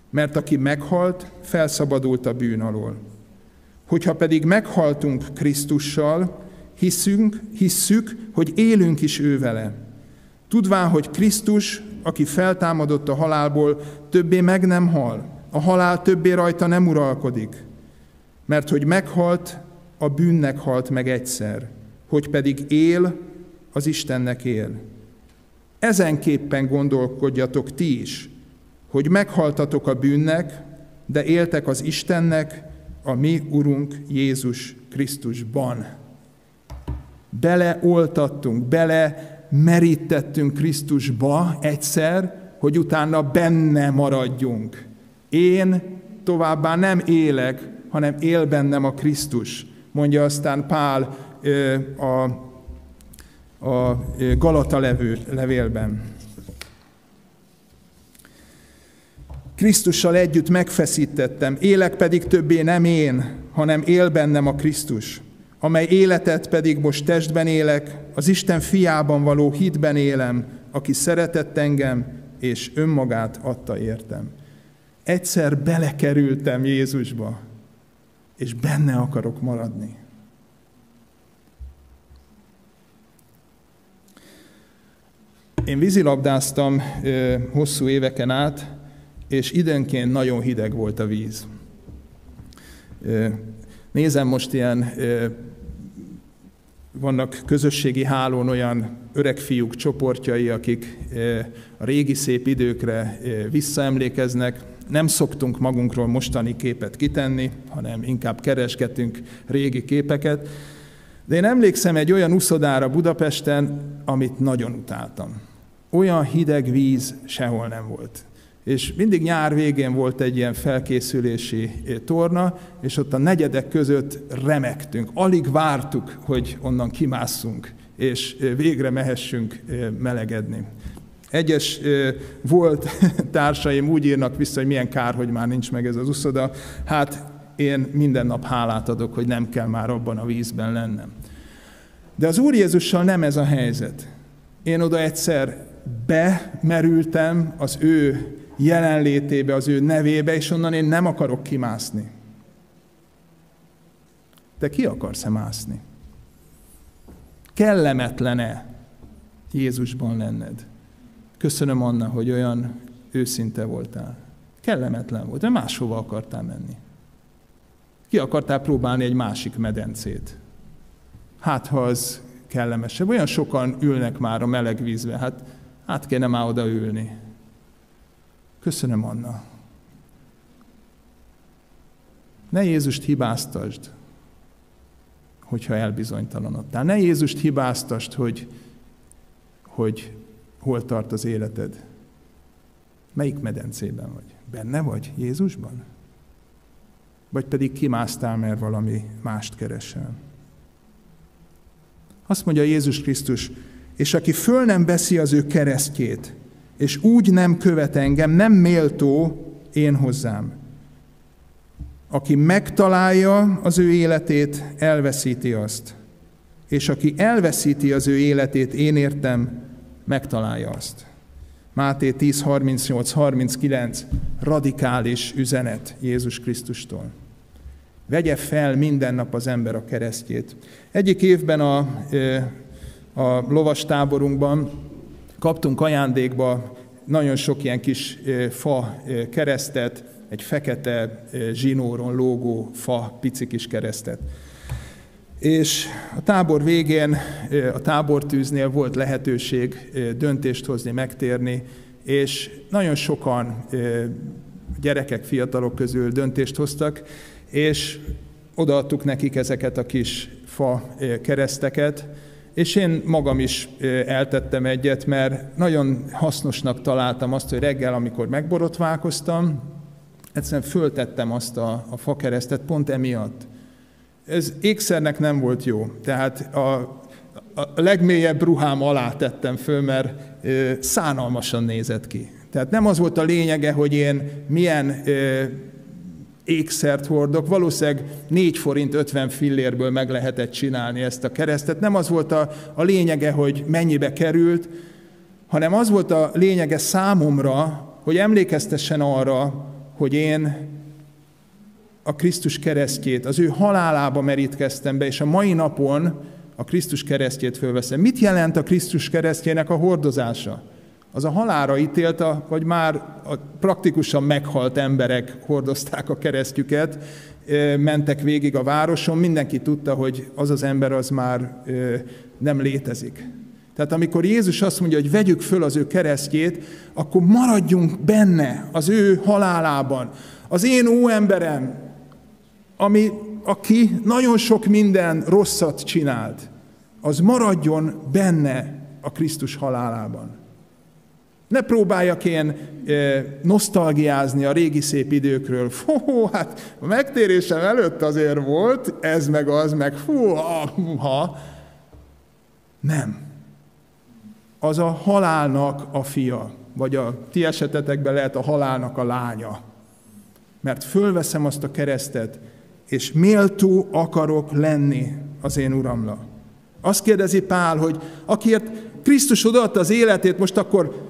mert aki meghalt, felszabadult a bűn alól. Hogyha pedig meghaltunk Krisztussal, hiszünk, hisszük, hogy élünk is ő vele. Tudván, hogy Krisztus, aki feltámadott a halálból, többé meg nem hal, a halál többé rajta nem uralkodik, mert hogy meghalt, a bűnnek halt meg egyszer, hogy pedig él, az Istennek él. Ezenképpen gondolkodjatok ti is, hogy meghaltatok a bűnnek, de éltek az Istennek, a mi Urunk Jézus Krisztusban. Beleoltattunk, bele merítettünk Krisztusba egyszer, hogy utána benne maradjunk. Én továbbá nem élek, hanem él bennem a Krisztus, mondja aztán Pál a, a Galata levő, levélben. Krisztussal együtt megfeszítettem, élek pedig többé nem én, hanem él bennem a Krisztus, amely életet pedig most testben élek, az Isten fiában való hitben élem, aki szeretett engem, és önmagát adta értem. Egyszer belekerültem Jézusba, és benne akarok maradni. Én vízilabdáztam hosszú éveken át, és időnként nagyon hideg volt a víz. Nézem most ilyen, vannak közösségi hálón olyan öreg fiúk csoportjai, akik a régi szép időkre visszaemlékeznek. Nem szoktunk magunkról mostani képet kitenni, hanem inkább keresgetünk régi képeket. De én emlékszem egy olyan uszodára Budapesten, amit nagyon utáltam. Olyan hideg víz sehol nem volt és mindig nyár végén volt egy ilyen felkészülési eh, torna, és ott a negyedek között remegtünk. Alig vártuk, hogy onnan kimásszunk, és eh, végre mehessünk eh, melegedni. Egyes volt társaim úgy írnak vissza, hogy milyen kár, hogy már nincs meg ez az uszoda. Hát én minden nap hálát adok, hogy nem kell már abban a vízben lennem. De az Úr Jézussal nem ez a helyzet. Én oda egyszer bemerültem az ő jelenlétébe, az ő nevébe, és onnan én nem akarok kimászni. Te ki akarsz-e mászni? Kellemetlene Jézusban lenned? Köszönöm, Anna, hogy olyan őszinte voltál. Kellemetlen volt, de máshova akartál menni. Ki akartál próbálni egy másik medencét? Hát, ha az kellemesebb. Olyan sokan ülnek már a meleg vízbe, hát át kéne már oda ülni. Köszönöm, Anna. Ne Jézust hibáztasd, hogyha elbizonytalanodtál. Ne Jézust hibáztasd, hogy, hogy hol tart az életed. Melyik medencében vagy? Benne vagy? Jézusban? Vagy pedig kimásztál, mert valami mást keresel? Azt mondja Jézus Krisztus, és aki föl nem veszi az ő keresztjét, és úgy nem követ engem, nem méltó én hozzám. Aki megtalálja az ő életét, elveszíti azt. És aki elveszíti az ő életét, én értem, megtalálja azt. Máté 10, 38, 39, radikális üzenet Jézus Krisztustól. Vegye fel minden nap az ember a keresztjét. Egyik évben a, a lovas táborunkban kaptunk ajándékba nagyon sok ilyen kis fa keresztet, egy fekete zsinóron lógó fa pici kis keresztet. És a tábor végén, a tábortűznél volt lehetőség döntést hozni, megtérni, és nagyon sokan gyerekek, fiatalok közül döntést hoztak, és odaadtuk nekik ezeket a kis fa kereszteket, és én magam is eltettem egyet, mert nagyon hasznosnak találtam azt, hogy reggel, amikor megborotválkoztam, egyszerűen föltettem azt a, a fakeresztet pont emiatt. Ez ékszernek nem volt jó, tehát a, a legmélyebb ruhám alá tettem föl, mert szánalmasan nézett ki. Tehát nem az volt a lényege, hogy én milyen ékszert hordok. Valószínűleg 4 forint 50 fillérből meg lehetett csinálni ezt a keresztet. Nem az volt a, a lényege, hogy mennyibe került, hanem az volt a lényege számomra, hogy emlékeztessen arra, hogy én a Krisztus keresztjét, az ő halálába merítkeztem be, és a mai napon a Krisztus keresztjét fölveszem. Mit jelent a Krisztus keresztjének a hordozása? Az a halára ítélt, vagy már a praktikusan meghalt emberek hordozták a keresztjüket, mentek végig a városon, mindenki tudta, hogy az az ember az már nem létezik. Tehát amikor Jézus azt mondja, hogy vegyük föl az ő keresztjét, akkor maradjunk benne, az ő halálában. Az én ó emberem, ami, aki nagyon sok minden rosszat csinált, az maradjon benne a Krisztus halálában. Ne próbáljak én e, nosztalgiázni a régi szép időkről. Fú, hát a megtérésem előtt azért volt, ez meg az, meg fú, ha. Nem. Az a halálnak a fia, vagy a ti esetetekben lehet a halálnak a lánya. Mert fölveszem azt a keresztet, és méltó akarok lenni az én Uramla. Azt kérdezi Pál, hogy akiért Krisztus odaadta az életét, most akkor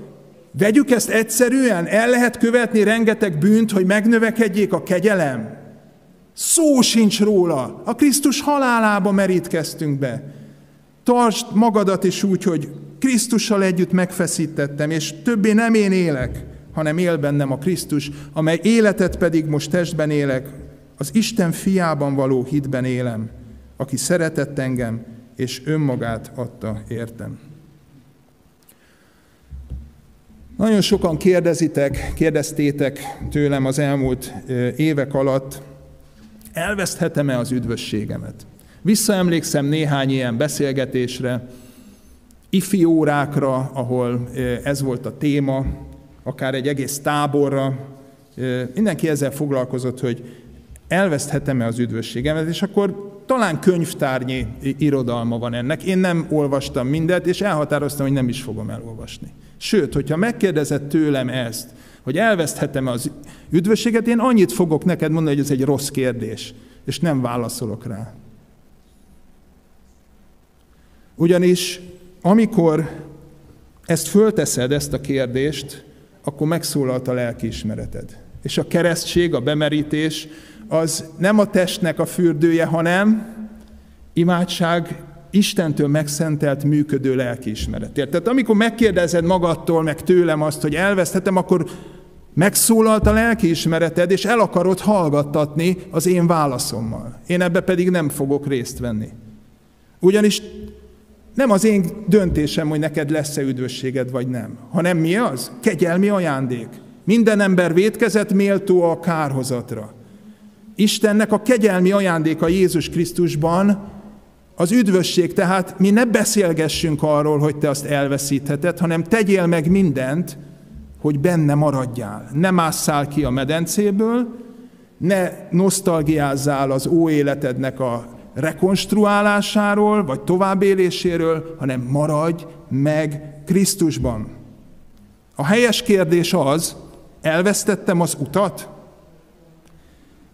Vegyük ezt egyszerűen, el lehet követni rengeteg bűnt, hogy megnövekedjék a kegyelem. Szó sincs róla. A Krisztus halálába merítkeztünk be. Tartsd magadat is úgy, hogy Krisztussal együtt megfeszítettem, és többé nem én élek, hanem él bennem a Krisztus, amely életet pedig most testben élek, az Isten fiában való hitben élem, aki szeretett engem, és önmagát adta értem. Nagyon sokan kérdezitek, kérdeztétek tőlem az elmúlt évek alatt, elveszthetem-e az üdvösségemet? Visszaemlékszem néhány ilyen beszélgetésre, ifi órákra, ahol ez volt a téma, akár egy egész táborra. Mindenki ezzel foglalkozott, hogy elveszthetem-e az üdvösségemet, és akkor talán könyvtárnyi irodalma van ennek. Én nem olvastam mindet, és elhatároztam, hogy nem is fogom elolvasni. Sőt, hogyha megkérdezett tőlem ezt, hogy elveszthetem az üdvösséget, én annyit fogok neked mondani, hogy ez egy rossz kérdés, és nem válaszolok rá. Ugyanis amikor ezt fölteszed, ezt a kérdést, akkor megszólalt a lelkiismereted. És a keresztség, a bemerítés, az nem a testnek a fürdője, hanem imádság Istentől megszentelt működő lelkiismeretért. Tehát amikor megkérdezed magadtól, meg tőlem azt, hogy elveszthetem, akkor megszólalt a lelkiismereted, és el akarod hallgattatni az én válaszommal. Én ebbe pedig nem fogok részt venni. Ugyanis nem az én döntésem, hogy neked lesz-e üdvösséged, vagy nem, hanem mi az? Kegyelmi ajándék. Minden ember vétkezett méltó a kárhozatra. Istennek a kegyelmi ajándéka Jézus Krisztusban az üdvösség, tehát mi ne beszélgessünk arról, hogy te azt elveszítheted, hanem tegyél meg mindent, hogy benne maradjál. Ne másszál ki a medencéből, ne nosztalgiázzál az életednek a rekonstruálásáról, vagy továbbéléséről, hanem maradj meg Krisztusban. A helyes kérdés az, elvesztettem az utat?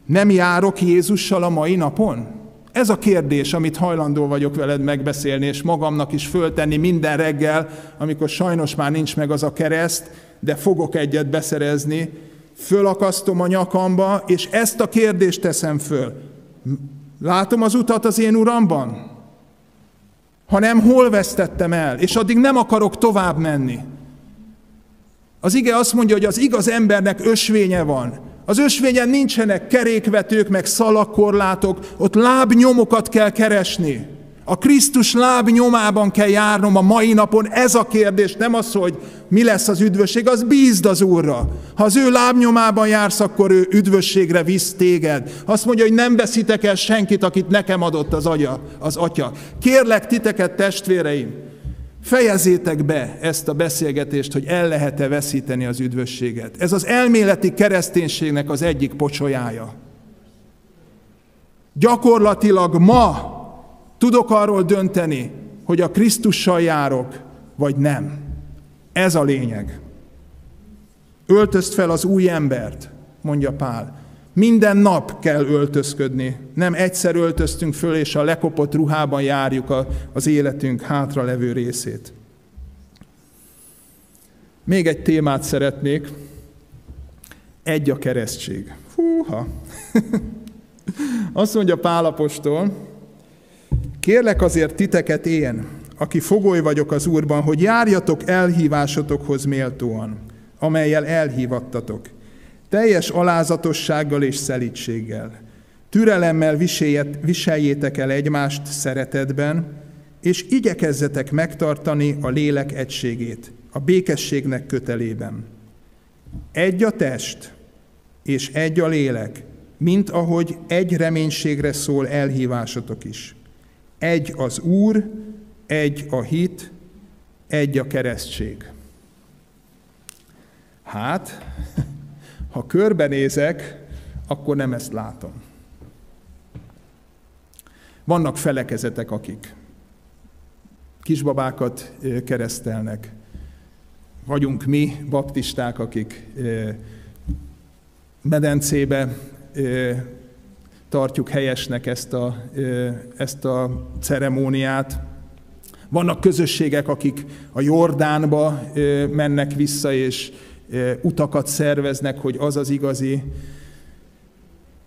Nem járok Jézussal a mai napon? Ez a kérdés, amit hajlandó vagyok veled megbeszélni, és magamnak is föltenni minden reggel, amikor sajnos már nincs meg az a kereszt, de fogok egyet beszerezni, fölakasztom a nyakamba, és ezt a kérdést teszem föl. Látom az utat az én uramban? Ha nem, hol vesztettem el? És addig nem akarok tovább menni. Az ige azt mondja, hogy az igaz embernek ösvénye van. Az ösvényen nincsenek kerékvetők, meg szalakorlátok, ott lábnyomokat kell keresni. A Krisztus láb nyomában kell járnom a mai napon. Ez a kérdés, nem az, hogy mi lesz az üdvösség, az bízd az Úrra. Ha az ő lábnyomában jársz, akkor ő üdvösségre visz téged. Azt mondja, hogy nem veszitek el senkit, akit nekem adott az, agya, az atya. Kérlek titeket, testvéreim, fejezzétek be ezt a beszélgetést, hogy el lehet-e veszíteni az üdvösséget. Ez az elméleti kereszténységnek az egyik pocsolyája. Gyakorlatilag ma tudok arról dönteni, hogy a Krisztussal járok, vagy nem. Ez a lényeg. Öltözt fel az új embert, mondja Pál. Minden nap kell öltözködni. Nem egyszer öltöztünk föl, és a lekopott ruhában járjuk a, az életünk hátra levő részét. Még egy témát szeretnék. Egy a keresztség. Húha! Azt mondja Pálapostól, kérlek azért titeket én, aki fogoly vagyok az Úrban, hogy járjatok elhívásotokhoz méltóan, amelyel elhívattatok, teljes alázatossággal és szelítséggel. Türelemmel viseljétek el egymást szeretetben, és igyekezzetek megtartani a lélek egységét, a békességnek kötelében. Egy a test, és egy a lélek, mint ahogy egy reménységre szól elhívásotok is. Egy az Úr, egy a hit, egy a keresztség. Hát, ha körbenézek, akkor nem ezt látom. Vannak felekezetek, akik kisbabákat keresztelnek. Vagyunk mi, baptisták, akik medencébe tartjuk helyesnek ezt a, ezt a ceremóniát. Vannak közösségek, akik a Jordánba mennek vissza, és utakat szerveznek, hogy az az igazi,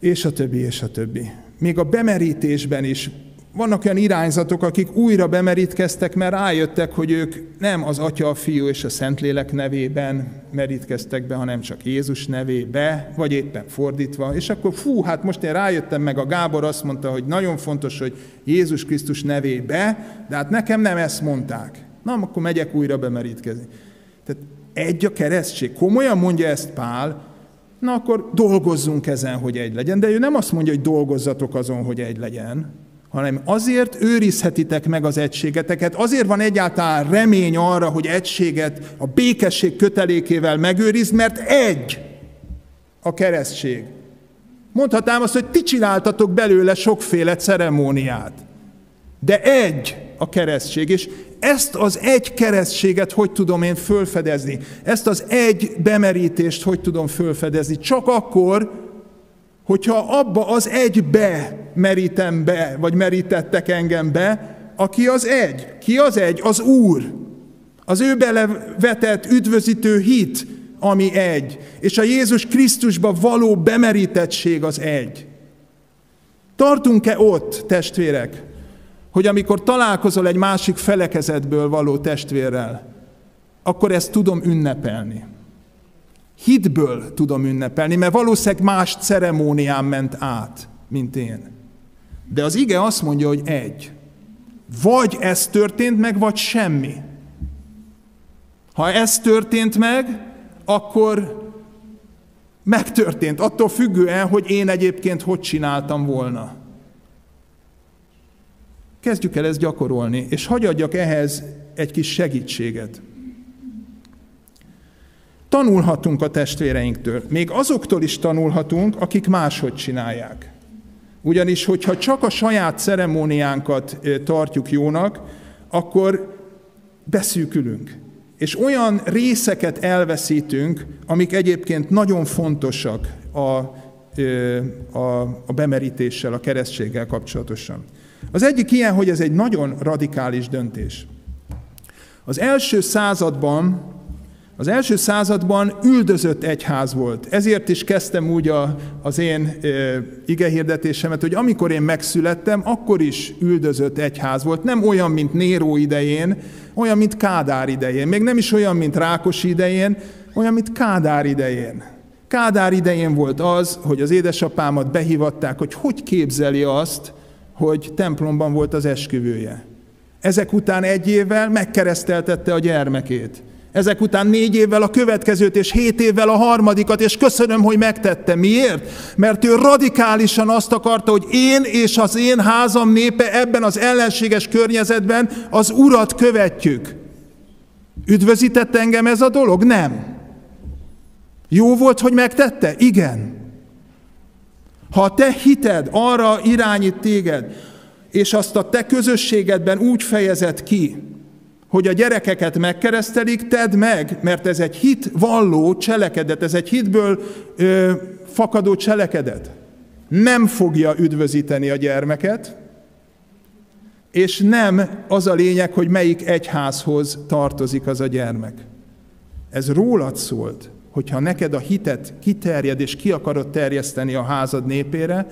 és a többi, és a többi. Még a bemerítésben is vannak olyan irányzatok, akik újra bemerítkeztek, mert rájöttek, hogy ők nem az Atya, a Fiú és a Szentlélek nevében merítkeztek be, hanem csak Jézus nevébe, vagy éppen fordítva. És akkor fú, hát most én rájöttem meg, a Gábor azt mondta, hogy nagyon fontos, hogy Jézus Krisztus nevébe, de hát nekem nem ezt mondták. Na, akkor megyek újra bemerítkezni. Tehát egy a keresztség. Komolyan mondja ezt Pál, na akkor dolgozzunk ezen, hogy egy legyen. De ő nem azt mondja, hogy dolgozzatok azon, hogy egy legyen, hanem azért őrizhetitek meg az egységeteket, azért van egyáltalán remény arra, hogy egységet a békesség kötelékével megőriz, mert egy a keresztség. Mondhatnám azt, hogy ti csináltatok belőle sokféle ceremóniát, de egy a keresztség, és ezt az egy keresztséget hogy tudom én fölfedezni? Ezt az egy bemerítést hogy tudom fölfedezni? Csak akkor, hogyha abba az egybe merítem be, vagy merítettek engem be, aki az egy. Ki az egy? Az Úr. Az ő belevetett üdvözítő hit, ami egy. És a Jézus Krisztusba való bemerítettség az egy. Tartunk-e ott, testvérek, hogy amikor találkozol egy másik felekezetből való testvérrel, akkor ezt tudom ünnepelni. Hitből tudom ünnepelni, mert valószínűleg más ceremónián ment át, mint én. De az ige azt mondja, hogy egy. Vagy ez történt meg, vagy semmi. Ha ez történt meg, akkor megtörtént, attól függően, hogy én egyébként hogy csináltam volna. Kezdjük el ezt gyakorolni, és hagyjadjak ehhez egy kis segítséget. Tanulhatunk a testvéreinktől. Még azoktól is tanulhatunk, akik máshogy csinálják. Ugyanis, hogyha csak a saját ceremóniánkat tartjuk jónak, akkor beszűkülünk. És olyan részeket elveszítünk, amik egyébként nagyon fontosak a a, a bemerítéssel, a keresztséggel kapcsolatosan. Az egyik ilyen, hogy ez egy nagyon radikális döntés. Az első században az első században üldözött egyház volt. Ezért is kezdtem úgy a, az én e, igehirdetésemet, hogy amikor én megszülettem, akkor is üldözött egyház volt. Nem olyan, mint Néró idején, olyan, mint Kádár idején. Még nem is olyan, mint Rákos idején, olyan, mint Kádár idején. Kádár idején volt az, hogy az édesapámat behívatták, hogy hogy képzeli azt, hogy templomban volt az esküvője. Ezek után egy évvel megkereszteltette a gyermekét. Ezek után négy évvel a következőt, és hét évvel a harmadikat, és köszönöm, hogy megtette. Miért? Mert ő radikálisan azt akarta, hogy én és az én házam népe ebben az ellenséges környezetben az urat követjük. Üdvözített engem ez a dolog? Nem. Jó volt, hogy megtette? Igen. Ha a te hited arra irányít téged, és azt a te közösségedben úgy fejezed ki, hogy a gyerekeket megkeresztelik, tedd meg, mert ez egy hit valló cselekedet, ez egy hitből ö, fakadó cselekedet. Nem fogja üdvözíteni a gyermeket, és nem az a lényeg, hogy melyik egyházhoz tartozik az a gyermek. Ez rólad szólt, hogyha neked a hitet kiterjed és ki akarod terjeszteni a házad népére,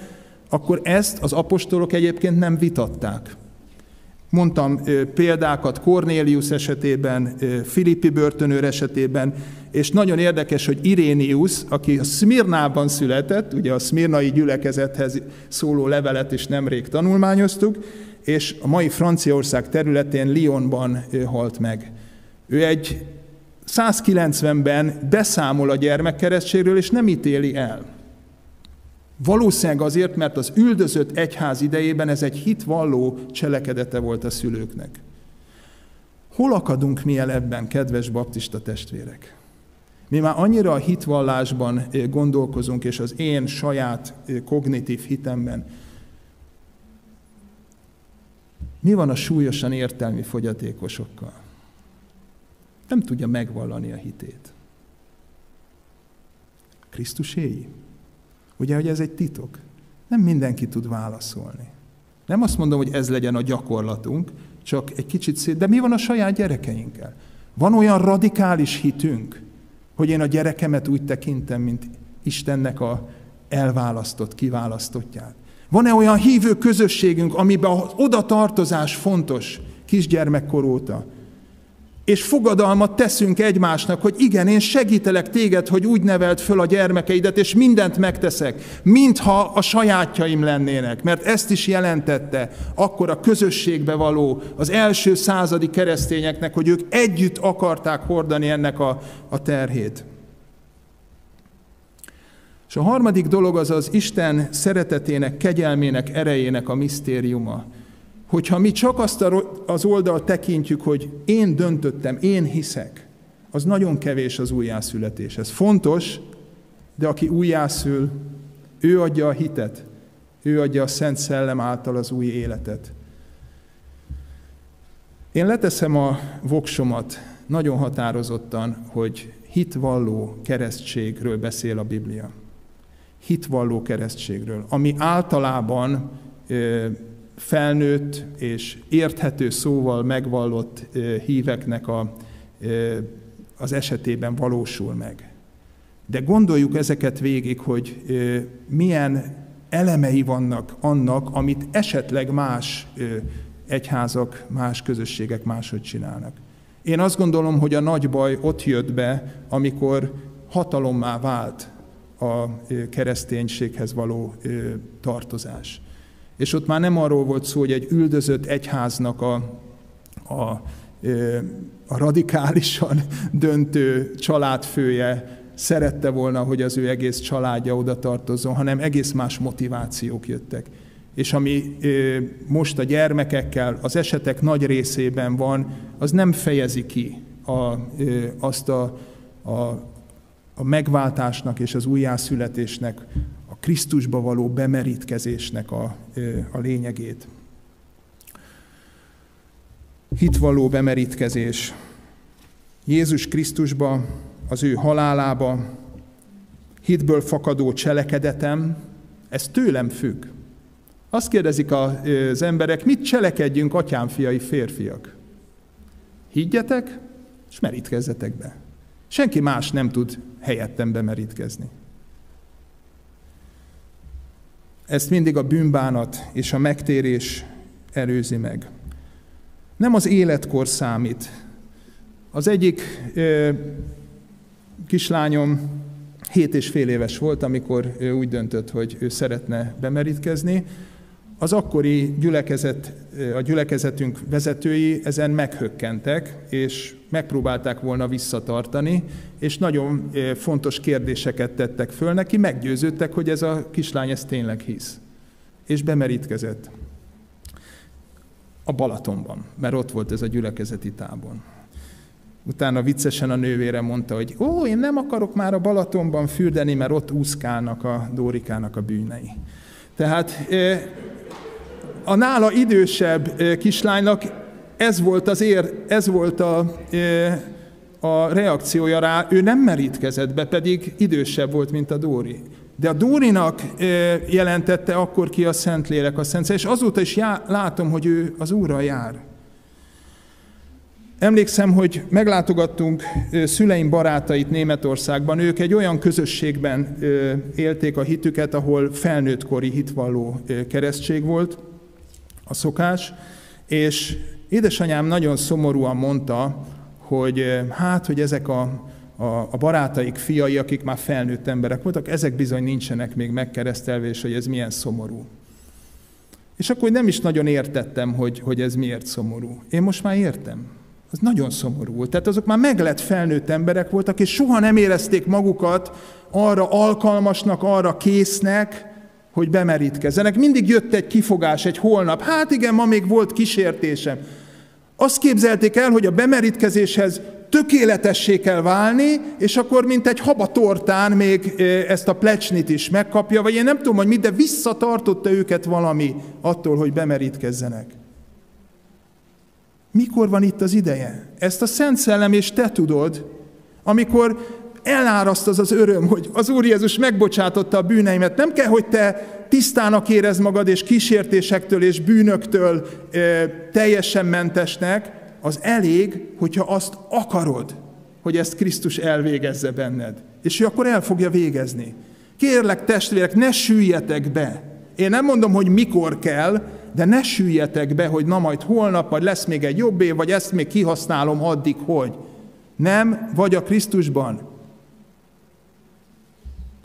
akkor ezt az apostolok egyébként nem vitatták. Mondtam példákat Cornélius esetében, Filippi börtönőr esetében, és nagyon érdekes, hogy Irénius, aki a Szmirnában született, ugye a szmirnai gyülekezethez szóló levelet is nemrég tanulmányoztuk, és a mai Franciaország területén Lyonban halt meg. Ő egy 190-ben beszámol a gyermekkeresztségről, és nem ítéli el. Valószínűleg azért, mert az üldözött egyház idejében ez egy hitvalló cselekedete volt a szülőknek. Hol akadunk mi el ebben, kedves baptista testvérek? Mi már annyira a hitvallásban eh, gondolkozunk, és az én saját eh, kognitív hitemben. Mi van a súlyosan értelmi fogyatékosokkal? Nem tudja megvallani a hitét. Krisztuséi? Ugye, hogy ez egy titok. Nem mindenki tud válaszolni. Nem azt mondom, hogy ez legyen a gyakorlatunk, csak egy kicsit szét. De mi van a saját gyerekeinkkel? Van olyan radikális hitünk, hogy én a gyerekemet úgy tekintem, mint Istennek a elválasztott, kiválasztottját. Van-e olyan hívő közösségünk, amiben az oda tartozás fontos kisgyermekkor óta? És fogadalmat teszünk egymásnak, hogy igen, én segítelek téged, hogy úgy nevelt föl a gyermekeidet, és mindent megteszek, mintha a sajátjaim lennének, mert ezt is jelentette akkor a közösségbe való, az első századi keresztényeknek, hogy ők együtt akarták hordani ennek a, a terhét. És a harmadik dolog az az Isten szeretetének, kegyelmének, erejének a misztériuma hogyha mi csak azt az oldalt tekintjük, hogy én döntöttem, én hiszek, az nagyon kevés az újjászületés. Ez fontos, de aki újjászül, ő adja a hitet, ő adja a Szent Szellem által az új életet. Én leteszem a voksomat nagyon határozottan, hogy hitvalló keresztségről beszél a Biblia. Hitvalló keresztségről, ami általában felnőtt és érthető szóval megvallott híveknek a, az esetében valósul meg. De gondoljuk ezeket végig, hogy milyen elemei vannak annak, amit esetleg más egyházak, más közösségek máshogy csinálnak. Én azt gondolom, hogy a nagy baj ott jött be, amikor hatalommá vált a kereszténységhez való tartozás. És ott már nem arról volt szó, hogy egy üldözött egyháznak a, a, a radikálisan döntő családfője szerette volna, hogy az ő egész családja oda tartozzon, hanem egész más motivációk jöttek. És ami most a gyermekekkel az esetek nagy részében van, az nem fejezi ki a, azt a, a, a megváltásnak és az újjászületésnek Krisztusba való bemerítkezésnek a, a lényegét. Hitvaló bemerítkezés. Jézus Krisztusba, az ő halálába, hitből fakadó cselekedetem, ez tőlem függ. Azt kérdezik az emberek, mit cselekedjünk, atyám fiai férfiak? Higgyetek, és merítkezzetek be. Senki más nem tud helyettem bemerítkezni. Ezt mindig a bűnbánat és a megtérés előzi meg. Nem az életkor számít. Az egyik ö, kislányom hét és fél éves volt, amikor ő úgy döntött, hogy ő szeretne bemerítkezni. Az akkori gyülekezet, a gyülekezetünk vezetői ezen meghökkentek, és megpróbálták volna visszatartani, és nagyon fontos kérdéseket tettek föl neki, meggyőződtek, hogy ez a kislány ez tényleg hisz. És bemerítkezett a Balatonban, mert ott volt ez a gyülekezeti tábor. Utána viccesen a nővére mondta, hogy ó, én nem akarok már a Balatonban fürdeni, mert ott úszkálnak a Dórikának a bűnei. Tehát a nála idősebb kislánynak ez volt az ér, ez volt a, a reakciója rá, ő nem merítkezett be, pedig idősebb volt, mint a Dóri. De a Dórinak jelentette akkor ki a Szentlélek, a Szent és azóta is já, látom, hogy ő az Úrral jár. Emlékszem, hogy meglátogattunk szüleim barátait Németországban. Ők egy olyan közösségben élték a hitüket, ahol felnőttkori hitvalló keresztség volt, a szokás, és édesanyám nagyon szomorúan mondta, hogy hát, hogy ezek a, a, a barátaik fiai, akik már felnőtt emberek voltak, ezek bizony nincsenek még megkeresztelve, és hogy ez milyen szomorú. És akkor nem is nagyon értettem, hogy, hogy ez miért szomorú. Én most már értem. Az nagyon szomorú volt. Tehát azok már meglett felnőtt emberek voltak, és soha nem érezték magukat arra alkalmasnak, arra késznek, hogy bemerítkezzenek. Mindig jött egy kifogás, egy holnap. Hát igen, ma még volt kísértésem. Azt képzelték el, hogy a bemerítkezéshez tökéletessé kell válni, és akkor mint egy habatortán még ezt a plecsnit is megkapja, vagy én nem tudom, hogy mit, de visszatartotta őket valami attól, hogy bemerítkezzenek. Mikor van itt az ideje? Ezt a Szent Szellem és te tudod, amikor eláraszt az az öröm, hogy az Úr Jézus megbocsátotta a bűneimet. Nem kell, hogy te tisztának érezd magad, és kísértésektől és bűnöktől e, teljesen mentesnek, az elég, hogyha azt akarod, hogy ezt Krisztus elvégezze benned. És ő akkor el fogja végezni. Kérlek, testvérek, ne süljetek be. Én nem mondom, hogy mikor kell, de ne süljetek be, hogy na majd holnap, vagy lesz még egy jobb év, vagy ezt még kihasználom addig, hogy. Nem vagy a Krisztusban.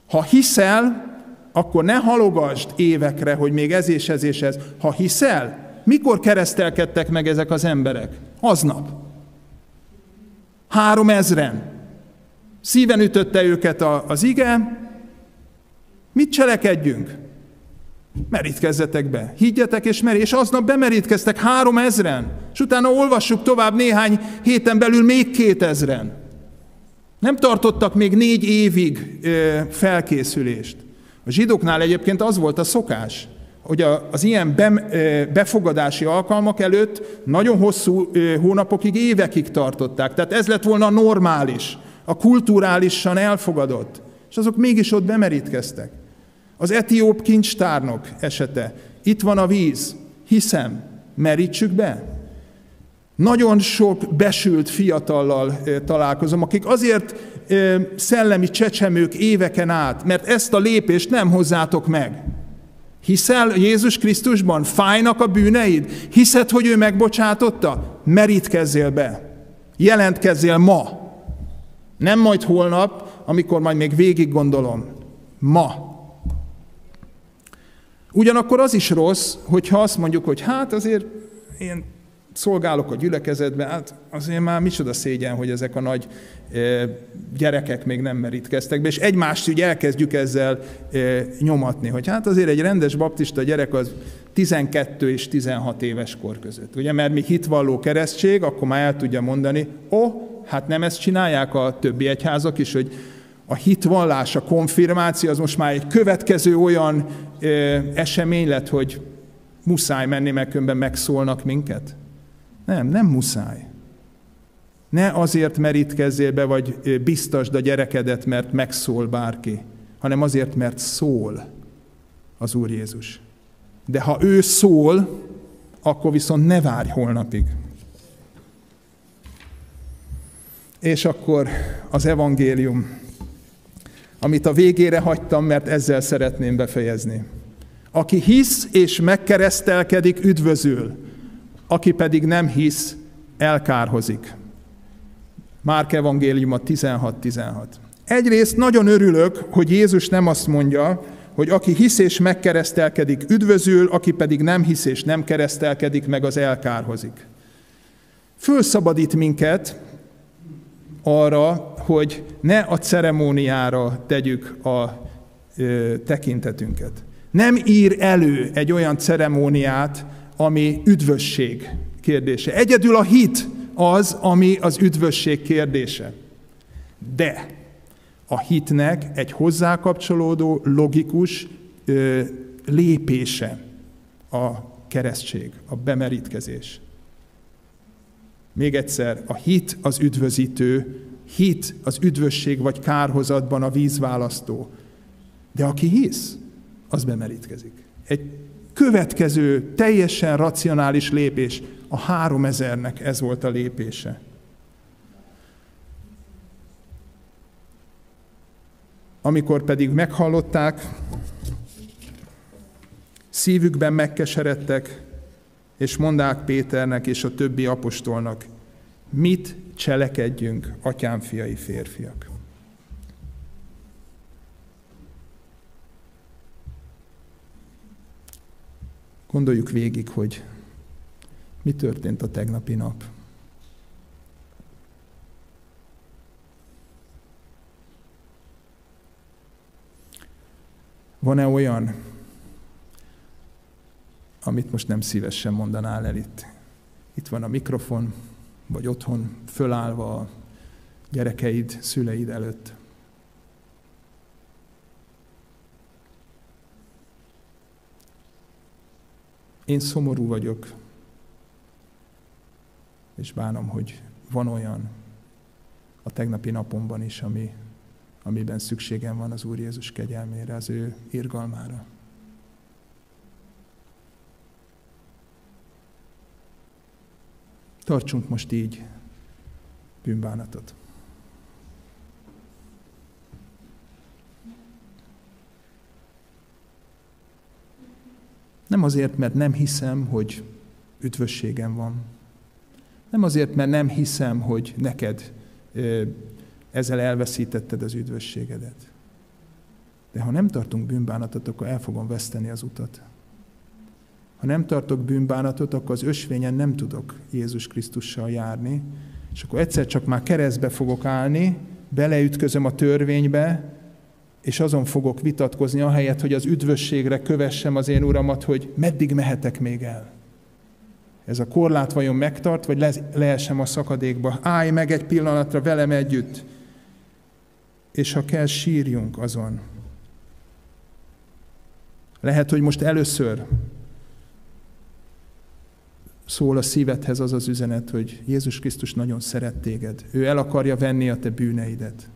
Ha hiszel, akkor ne halogasd évekre, hogy még ez és ez és ez. Ha hiszel, mikor keresztelkedtek meg ezek az emberek? Aznap. Három ezren. Szíven ütötte őket az ige. Mit cselekedjünk? Merítkezzetek be. Higgyetek és merít. És aznap bemerítkeztek három ezren. És utána olvassuk tovább néhány héten belül még két ezren. Nem tartottak még négy évig felkészülést. A zsidóknál egyébként az volt a szokás, hogy az ilyen befogadási alkalmak előtt nagyon hosszú hónapokig, évekig tartották. Tehát ez lett volna a normális, a kulturálisan elfogadott. És azok mégis ott bemerítkeztek. Az etióp kincstárnok esete. Itt van a víz. Hiszem, merítsük be. Nagyon sok besült fiatallal találkozom, akik azért szellemi csecsemők éveken át, mert ezt a lépést nem hozzátok meg. Hiszel Jézus Krisztusban? Fájnak a bűneid? Hiszed, hogy ő megbocsátotta? Merítkezzél be. Jelentkezzél ma. Nem majd holnap, amikor majd még végig gondolom. Ma. Ugyanakkor az is rossz, hogyha azt mondjuk, hogy hát azért én szolgálok a gyülekezetben, hát azért már micsoda szégyen, hogy ezek a nagy gyerekek még nem merítkeztek be, és egymást úgy elkezdjük ezzel nyomatni, hogy hát azért egy rendes baptista gyerek az 12 és 16 éves kor között. Ugye, mert mi hitvalló keresztség, akkor már el tudja mondani, ó, oh, hát nem ezt csinálják a többi egyházak is, hogy a hitvallás, a konfirmáció az most már egy következő olyan esemény lett, hogy muszáj menni, mert különben megszólnak minket. Nem, nem muszáj. Ne azért merítkezzél be, vagy biztasd a gyerekedet, mert megszól bárki. hanem azért, mert szól az Úr Jézus. De ha ő szól, akkor viszont ne várj holnapig. És akkor az evangélium, amit a végére hagytam, mert ezzel szeretném befejezni. Aki hisz és megkeresztelkedik, üdvözül, aki pedig nem hisz, elkárhozik. Márk evangéliuma 16-16. Egyrészt nagyon örülök, hogy Jézus nem azt mondja, hogy aki hisz és megkeresztelkedik, üdvözül, aki pedig nem hisz és nem keresztelkedik, meg az elkárhozik. Fölszabadít minket arra, hogy ne a ceremóniára tegyük a ö, tekintetünket. Nem ír elő egy olyan ceremóniát, ami üdvösség kérdése. Egyedül a hit az, ami az üdvösség kérdése. De a hitnek egy hozzákapcsolódó, logikus ö, lépése a keresztség, a bemerítkezés. Még egyszer, a hit az üdvözítő, hit az üdvösség vagy kárhozatban a vízválasztó. De aki hisz, az bemerítkezik. Egy következő, teljesen racionális lépés. A három ezernek ez volt a lépése. Amikor pedig meghallották, szívükben megkeseredtek, és mondák Péternek és a többi apostolnak, mit cselekedjünk, atyám fiai férfiak. Gondoljuk végig, hogy mi történt a tegnapi nap. Van-e olyan, amit most nem szívesen mondanál el itt? Itt van a mikrofon, vagy otthon fölállva a gyerekeid, szüleid előtt. Én szomorú vagyok, és bánom, hogy van olyan a tegnapi napomban is, ami, amiben szükségem van az Úr Jézus kegyelmére, az ő irgalmára. Tartsunk most így bűnbánatot. Nem azért, mert nem hiszem, hogy üdvösségem van. Nem azért, mert nem hiszem, hogy neked ezzel elveszítetted az üdvösségedet. De ha nem tartunk bűnbánatot, akkor el fogom veszteni az utat. Ha nem tartok bűnbánatot, akkor az ösvényen nem tudok Jézus Krisztussal járni, és akkor egyszer csak már keresztbe fogok állni, beleütközöm a törvénybe, és azon fogok vitatkozni, ahelyett, hogy az üdvösségre kövessem az én uramat, hogy meddig mehetek még el. Ez a korlát vajon megtart, vagy le, leesem a szakadékba? Állj meg egy pillanatra velem együtt, és ha kell, sírjunk azon. Lehet, hogy most először szól a szívedhez az az üzenet, hogy Jézus Krisztus nagyon szeret téged. Ő el akarja venni a te bűneidet.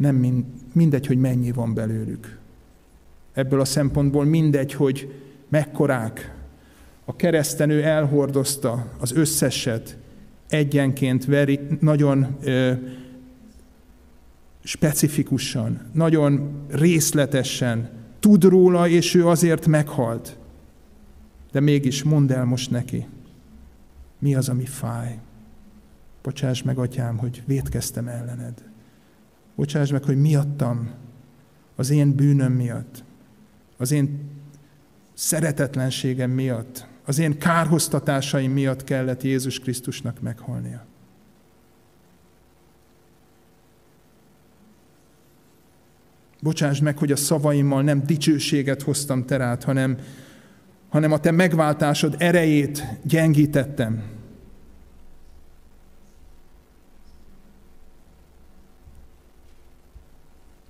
Nem mindegy, hogy mennyi van belőlük. Ebből a szempontból mindegy, hogy mekkorák. A keresztenő elhordozta az összeset, egyenként veri, nagyon ö, specifikusan, nagyon részletesen, tud róla, és ő azért meghalt. De mégis mondd el most neki, mi az, ami fáj. Bocsáss meg, atyám, hogy vétkeztem ellened. Bocsáss meg, hogy miattam, az én bűnöm miatt, az én szeretetlenségem miatt, az én kárhoztatásaim miatt kellett Jézus Krisztusnak meghalnia. Bocsáss meg, hogy a szavaimmal nem dicsőséget hoztam terát, hanem hanem a te megváltásod erejét gyengítettem.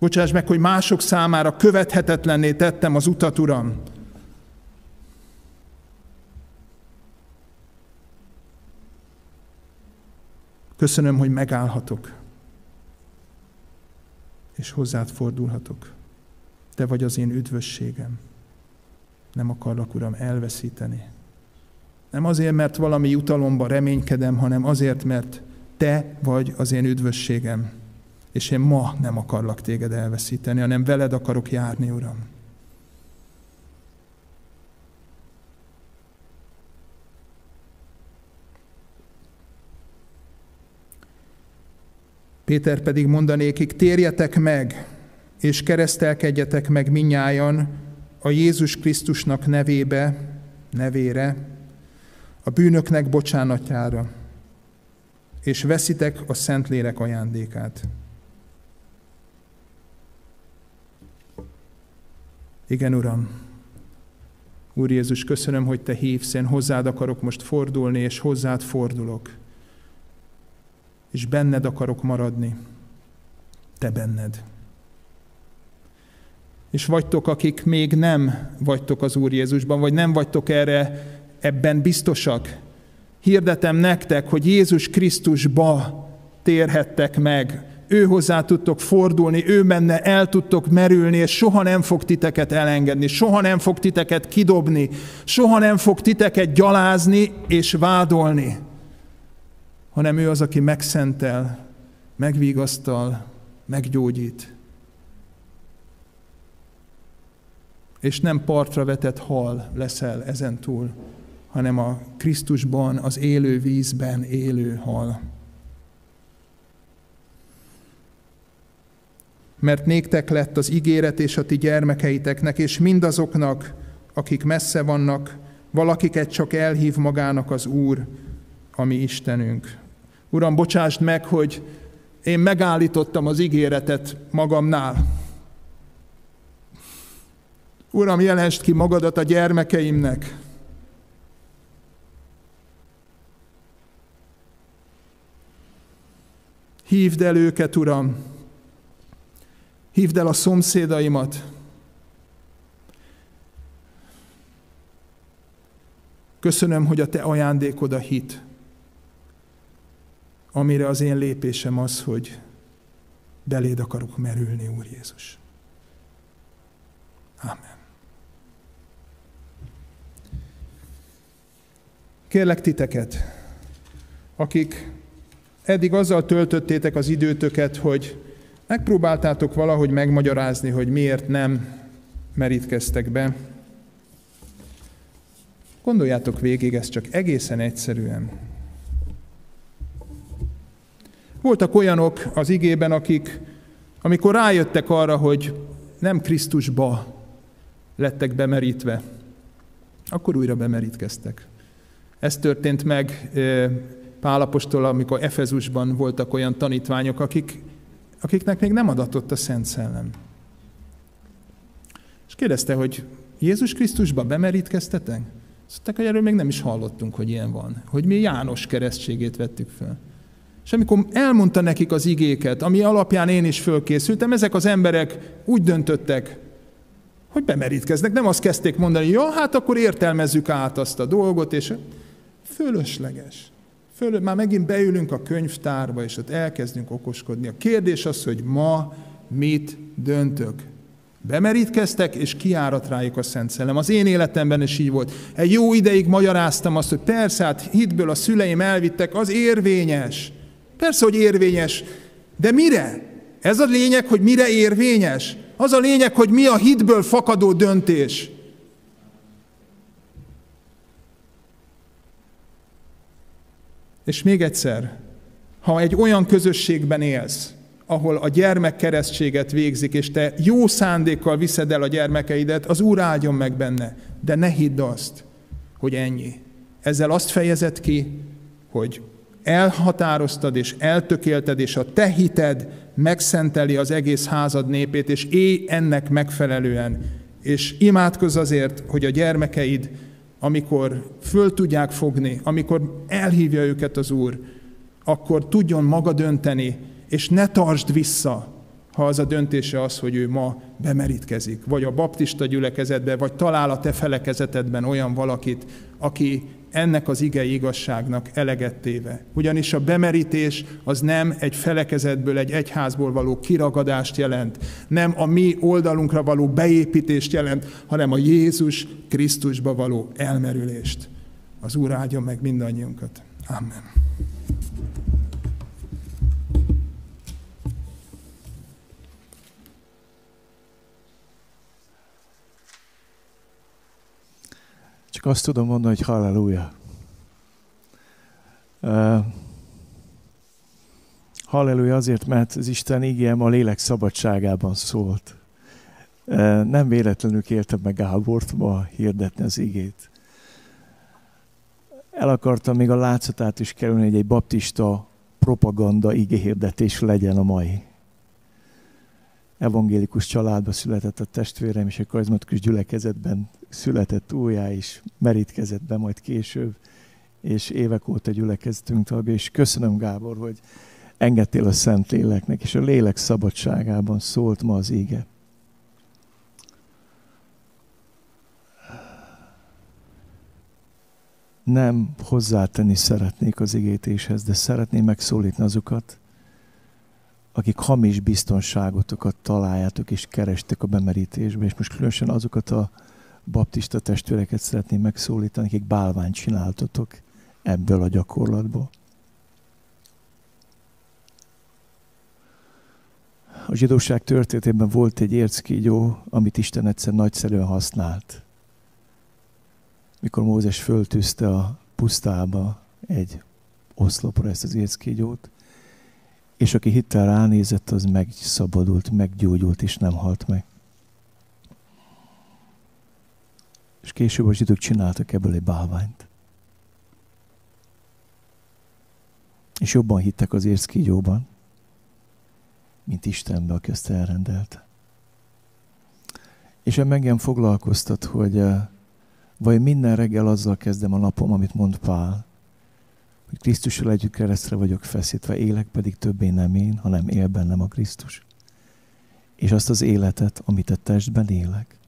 Bocsáss meg, hogy mások számára követhetetlenné tettem az utat, Uram. Köszönöm, hogy megállhatok. és hozzád fordulhatok. Te vagy az én üdvösségem. Nem akarlak, Uram, elveszíteni. Nem azért, mert valami jutalomba reménykedem, hanem azért, mert Te vagy az én üdvösségem. És én ma nem akarlak téged elveszíteni, hanem veled akarok járni, Uram. Péter pedig mondanékik, térjetek meg, és keresztelkedjetek meg minnyájan a Jézus Krisztusnak nevébe, nevére, a bűnöknek bocsánatjára, és veszitek a Szentlélek ajándékát. Igen, Uram, Úr Jézus, köszönöm, hogy Te hívsz, én hozzád akarok most fordulni, és hozzád fordulok. És benned akarok maradni. Te benned. És vagytok, akik még nem vagytok az Úr Jézusban, vagy nem vagytok erre ebben biztosak. Hirdetem nektek, hogy Jézus Krisztusba térhettek meg, ő hozzá tudtok fordulni, ő menne el tudtok merülni, és soha nem fog titeket elengedni, soha nem fog titeket kidobni, soha nem fog titeket gyalázni és vádolni, hanem ő az, aki megszentel, megvigasztal, meggyógyít. És nem partra vetett hal leszel ezen túl, hanem a Krisztusban, az élő vízben élő hal. Mert néktek lett az ígéret és a ti gyermekeiteknek, és mindazoknak, akik messze vannak, valakiket csak elhív magának az Úr, ami Istenünk. Uram, bocsásd meg, hogy én megállítottam az ígéretet magamnál. Uram, jelensd ki magadat a gyermekeimnek. Hívd el őket, Uram, Hívd el a szomszédaimat. Köszönöm, hogy a te ajándékod a hit, amire az én lépésem az, hogy beléd akarok merülni, Úr Jézus. Amen. Kérlek titeket, akik eddig azzal töltöttétek az időtöket, hogy Megpróbáltátok valahogy megmagyarázni, hogy miért nem merítkeztek be. Gondoljátok végig ezt csak egészen egyszerűen. Voltak olyanok az igében, akik, amikor rájöttek arra, hogy nem Krisztusba lettek bemerítve, akkor újra bemerítkeztek. Ez történt meg Pálapostól, amikor Efezusban voltak olyan tanítványok, akik akiknek még nem adatott a Szent Szellem. És kérdezte, hogy Jézus Krisztusba bemerítkeztetek? Azt hogy erről még nem is hallottunk, hogy ilyen van. Hogy mi János keresztségét vettük fel. És amikor elmondta nekik az igéket, ami alapján én is fölkészültem, ezek az emberek úgy döntöttek, hogy bemerítkeznek. Nem azt kezdték mondani, ja, hát akkor értelmezzük át azt a dolgot, és fölösleges. Föl, már megint beülünk a könyvtárba, és ott elkezdünk okoskodni. A kérdés az, hogy ma mit döntök. Bemerítkeztek, és kiárat rájuk a Szent Szellem. Az én életemben is így volt. Egy jó ideig magyaráztam azt, hogy persze, hát hitből a szüleim elvittek, az érvényes. Persze, hogy érvényes, de mire? Ez a lényeg, hogy mire érvényes? Az a lényeg, hogy mi a hitből fakadó döntés. És még egyszer, ha egy olyan közösségben élsz, ahol a gyermek keresztséget végzik, és te jó szándékkal viszed el a gyermekeidet, az Úr áldjon meg benne. De ne hidd azt, hogy ennyi. Ezzel azt fejezed ki, hogy elhatároztad és eltökélted, és a te hited megszenteli az egész házad népét, és élj ennek megfelelően. És imádkozz azért, hogy a gyermekeid amikor föl tudják fogni, amikor elhívja őket az Úr, akkor tudjon maga dönteni, és ne tartsd vissza, ha az a döntése az, hogy ő ma bemerítkezik, vagy a baptista gyülekezetbe, vagy talál a te felekezetedben olyan valakit, aki ennek az igei igazságnak eleget téve. Ugyanis a bemerítés az nem egy felekezetből, egy egyházból való kiragadást jelent, nem a mi oldalunkra való beépítést jelent, hanem a Jézus Krisztusba való elmerülést. Az Úr áldja meg mindannyiunkat. Amen. Csak azt tudom mondani, hogy halleluja. Uh, halleluja azért, mert az Isten ígém a lélek szabadságában szólt. Uh, nem véletlenül kértem meg Gábort ma hirdetni az igét. El akartam még a látszatát is kerülni, hogy egy baptista propaganda igéhirdetés legyen a mai evangélikus családba született a testvérem, és a karizmatikus gyülekezetben született újjá is, merítkezett be majd később, és évek óta gyülekezetünk tagja, és köszönöm Gábor, hogy engedtél a Szent Léleknek, és a lélek szabadságában szólt ma az ége. Nem hozzátenni szeretnék az igétéshez, de szeretném megszólítni azokat, akik hamis biztonságotokat találjátok és kerestek a bemerítésbe, és most különösen azokat a baptista testvéreket szeretném megszólítani, akik bálványt csináltatok ebből a gyakorlatból. A zsidóság történetében volt egy érckígyó, amit Isten egyszer nagyszerűen használt. Mikor Mózes föltűzte a pusztába egy oszlopra ezt az érckígyót, és aki hittel ránézett, az megszabadult, meggyógyult, és nem halt meg. És később a zsidók csináltak ebből egy bálványt. És jobban hittek az érszkígyóban, mint Istenbe, aki ezt elrendelte. És engem foglalkoztat, hogy uh, vagy minden reggel azzal kezdem a napom, amit mond Pál, hogy Krisztussal együtt keresztre vagyok feszítve, élek pedig többé nem én, hanem él bennem a Krisztus. És azt az életet, amit a testben élek,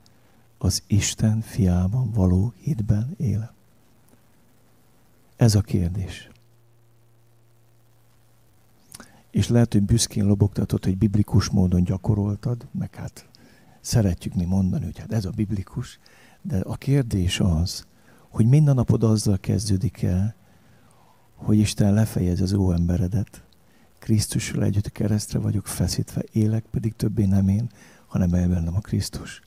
az Isten fiában való hitben élem. Ez a kérdés. És lehet, hogy büszkén lobogtatod, hogy biblikus módon gyakoroltad, meg hát szeretjük mi mondani, hogy hát ez a biblikus, de a kérdés az, hogy minden napod azzal kezdődik el, hogy Isten lefejez az ó emberedet. Krisztussal együtt keresztre vagyok feszítve, élek pedig többé nem én, hanem elbennem a Krisztus.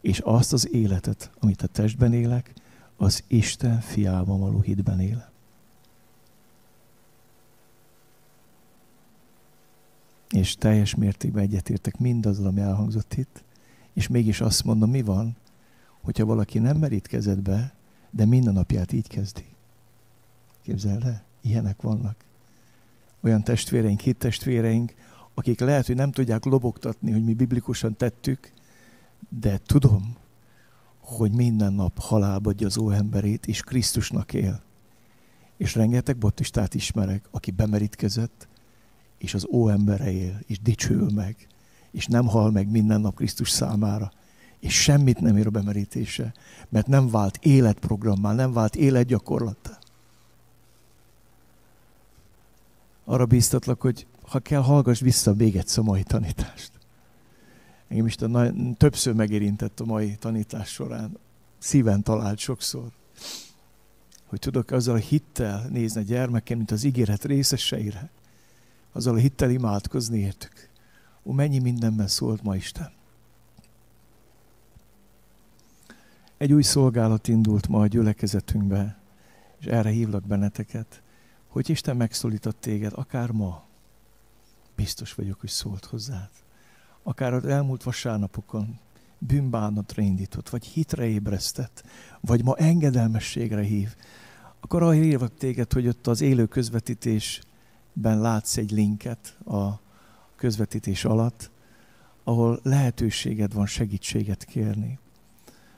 És azt az életet, amit a testben élek, az Isten fiában való hitben élem. És teljes mértékben egyetértek mindazzal, ami elhangzott itt, és mégis azt mondom, mi van, hogyha valaki nem merítkezett be, de minden napját így kezdi. Képzeld el, ilyenek vannak. Olyan testvéreink, hit testvéreink, akik lehet, hogy nem tudják lobogtatni, hogy mi biblikusan tettük, de tudom, hogy minden nap halálba adja az óemberét, és Krisztusnak él. És rengeteg baptistát ismerek, aki bemerítkezett, és az óembere él, és dicsőül meg, és nem hal meg minden nap Krisztus számára, és semmit nem ér a bemerítése, mert nem vált életprogrammá, nem vált életgyakorlattá. Arra bíztatlak, hogy ha kell, hallgass vissza még egyszer a mai tanítást. Engem is többször megérintett a mai tanítás során. Szíven talált sokszor. Hogy tudok azzal a hittel nézni a gyermekem, mint az ígéret részeseire. Azzal a hittel imádkozni értük. Ó, mennyi mindenben szólt ma Isten. Egy új szolgálat indult ma a gyülekezetünkbe, és erre hívlak benneteket hogy Isten megszólított téged, akár ma, biztos vagyok, hogy szólt hozzád. Akár az elmúlt vasárnapokon bűnbánatra indított, vagy hitre ébresztett, vagy ma engedelmességre hív, akkor arra hívok téged, hogy ott az élő közvetítésben látsz egy linket a közvetítés alatt, ahol lehetőséged van segítséget kérni.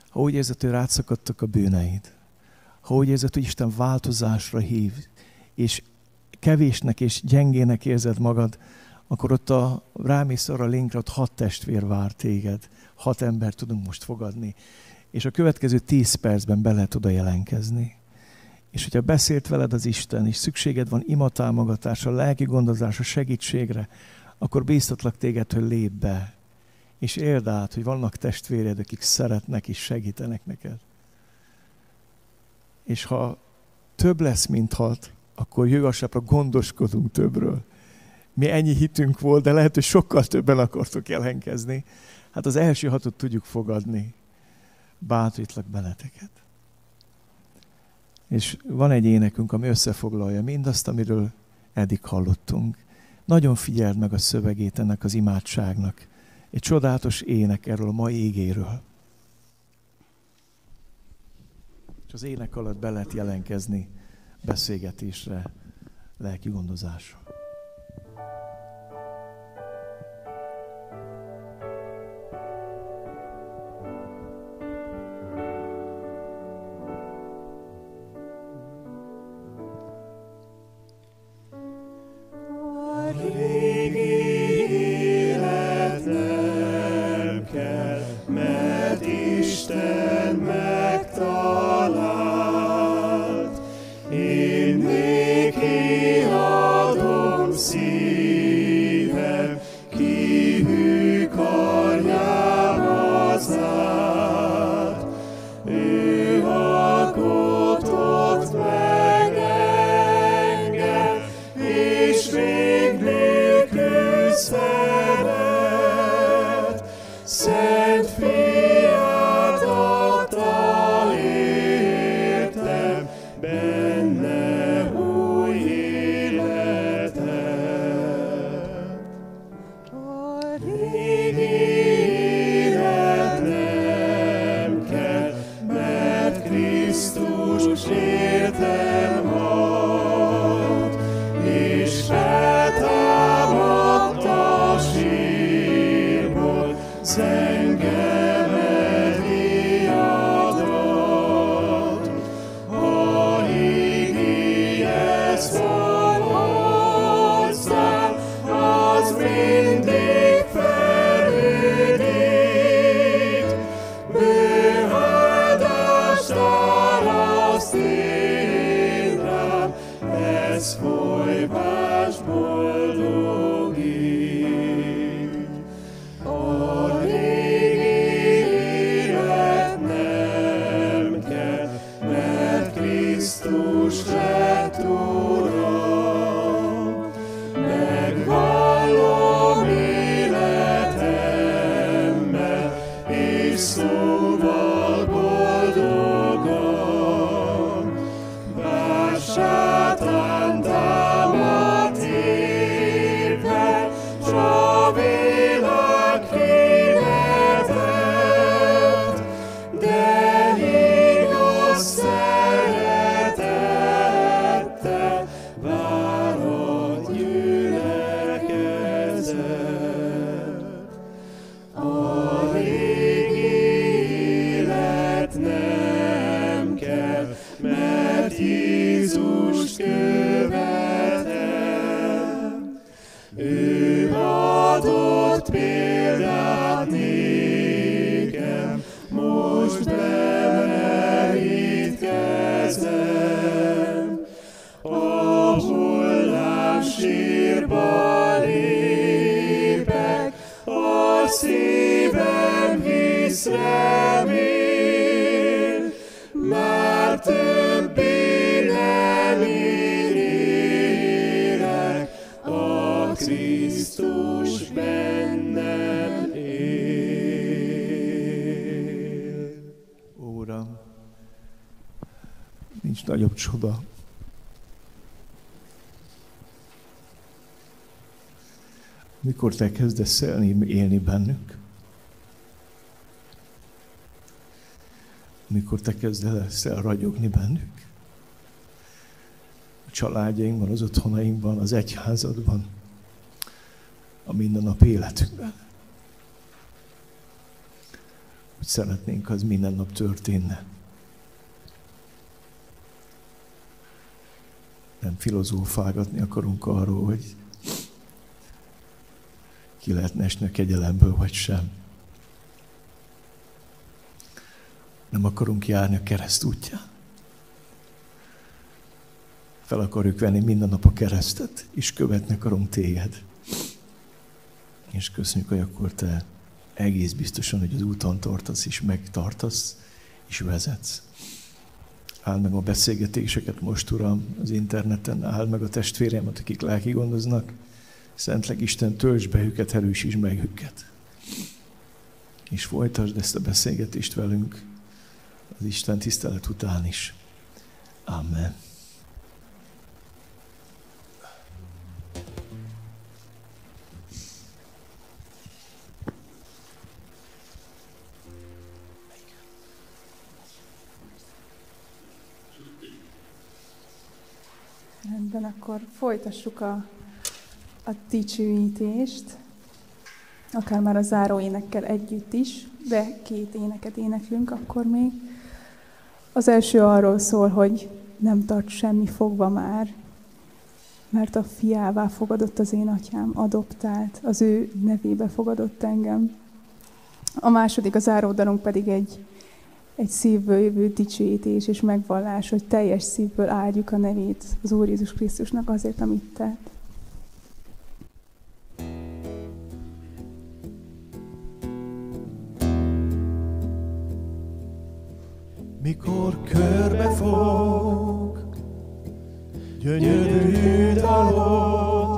Ha úgy érzed, hogy rátszakadtak a bűneid, ha úgy érzed, hogy Isten változásra hív, és kevésnek és gyengének érzed magad, akkor ott a, rámész arra a linkre, ott hat testvér vár téged, hat ember tudunk most fogadni. És a következő tíz percben be lehet oda jelenkezni. És hogyha beszélt veled az Isten, és szükséged van imatámogatásra, lelki gondozásra, segítségre, akkor bíztatlak téged, hogy lép be, és érd át, hogy vannak testvéred, akik szeretnek és segítenek neked. És ha több lesz, mint hat, akkor jögassábbra gondoskodunk többről. Mi ennyi hitünk volt, de lehet, hogy sokkal többen akartok jelenkezni. Hát az első hatot tudjuk fogadni. Bátorítlak benneteket. És van egy énekünk, ami összefoglalja mindazt, amiről eddig hallottunk. Nagyon figyeld meg a szövegét ennek az imádságnak. Egy csodálatos ének erről a mai égéről. És az ének alatt be lehet jelenkezni beszélgetésre, lelki gondozásra. Mikor te kezdesz élni, élni bennük, mikor te kezdesz el ragyogni bennük, a családjainkban, az otthonainkban, az egyházadban, a mindennap életünkben. Hogy szeretnénk, az minden nap történne. nem filozófálgatni akarunk arról, hogy ki lehetne esni a kegyelemből, vagy sem. Nem akarunk járni a kereszt útján. fel akarjuk venni minden nap a keresztet, és követni akarunk téged. És köszönjük, hogy akkor te egész biztosan, hogy az úton tartasz, és megtartasz, és vezetsz. Áld meg a beszélgetéseket most, Uram, az interneten, áld meg a testvéreimet, akik lelki gondoznak. Szentleg Isten, töltsd be őket, erősítsd meg őket. És folytasd ezt a beszélgetést velünk az Isten tisztelet után is. Amen. Rendben, akkor folytassuk a, a dicsőítést, akár már a záró énekkel együtt is, de két éneket éneklünk akkor még. Az első arról szól, hogy nem tart semmi fogva már, mert a fiává fogadott az én atyám, adoptált, az ő nevébe fogadott engem. A második, az záródalunk pedig egy, egy szívből jövő dicsőítés és megvallás, hogy teljes szívből áldjuk a nevét az Úr Jézus Krisztusnak azért, amit tett. Mikor körbefog, gyönyörű dalok,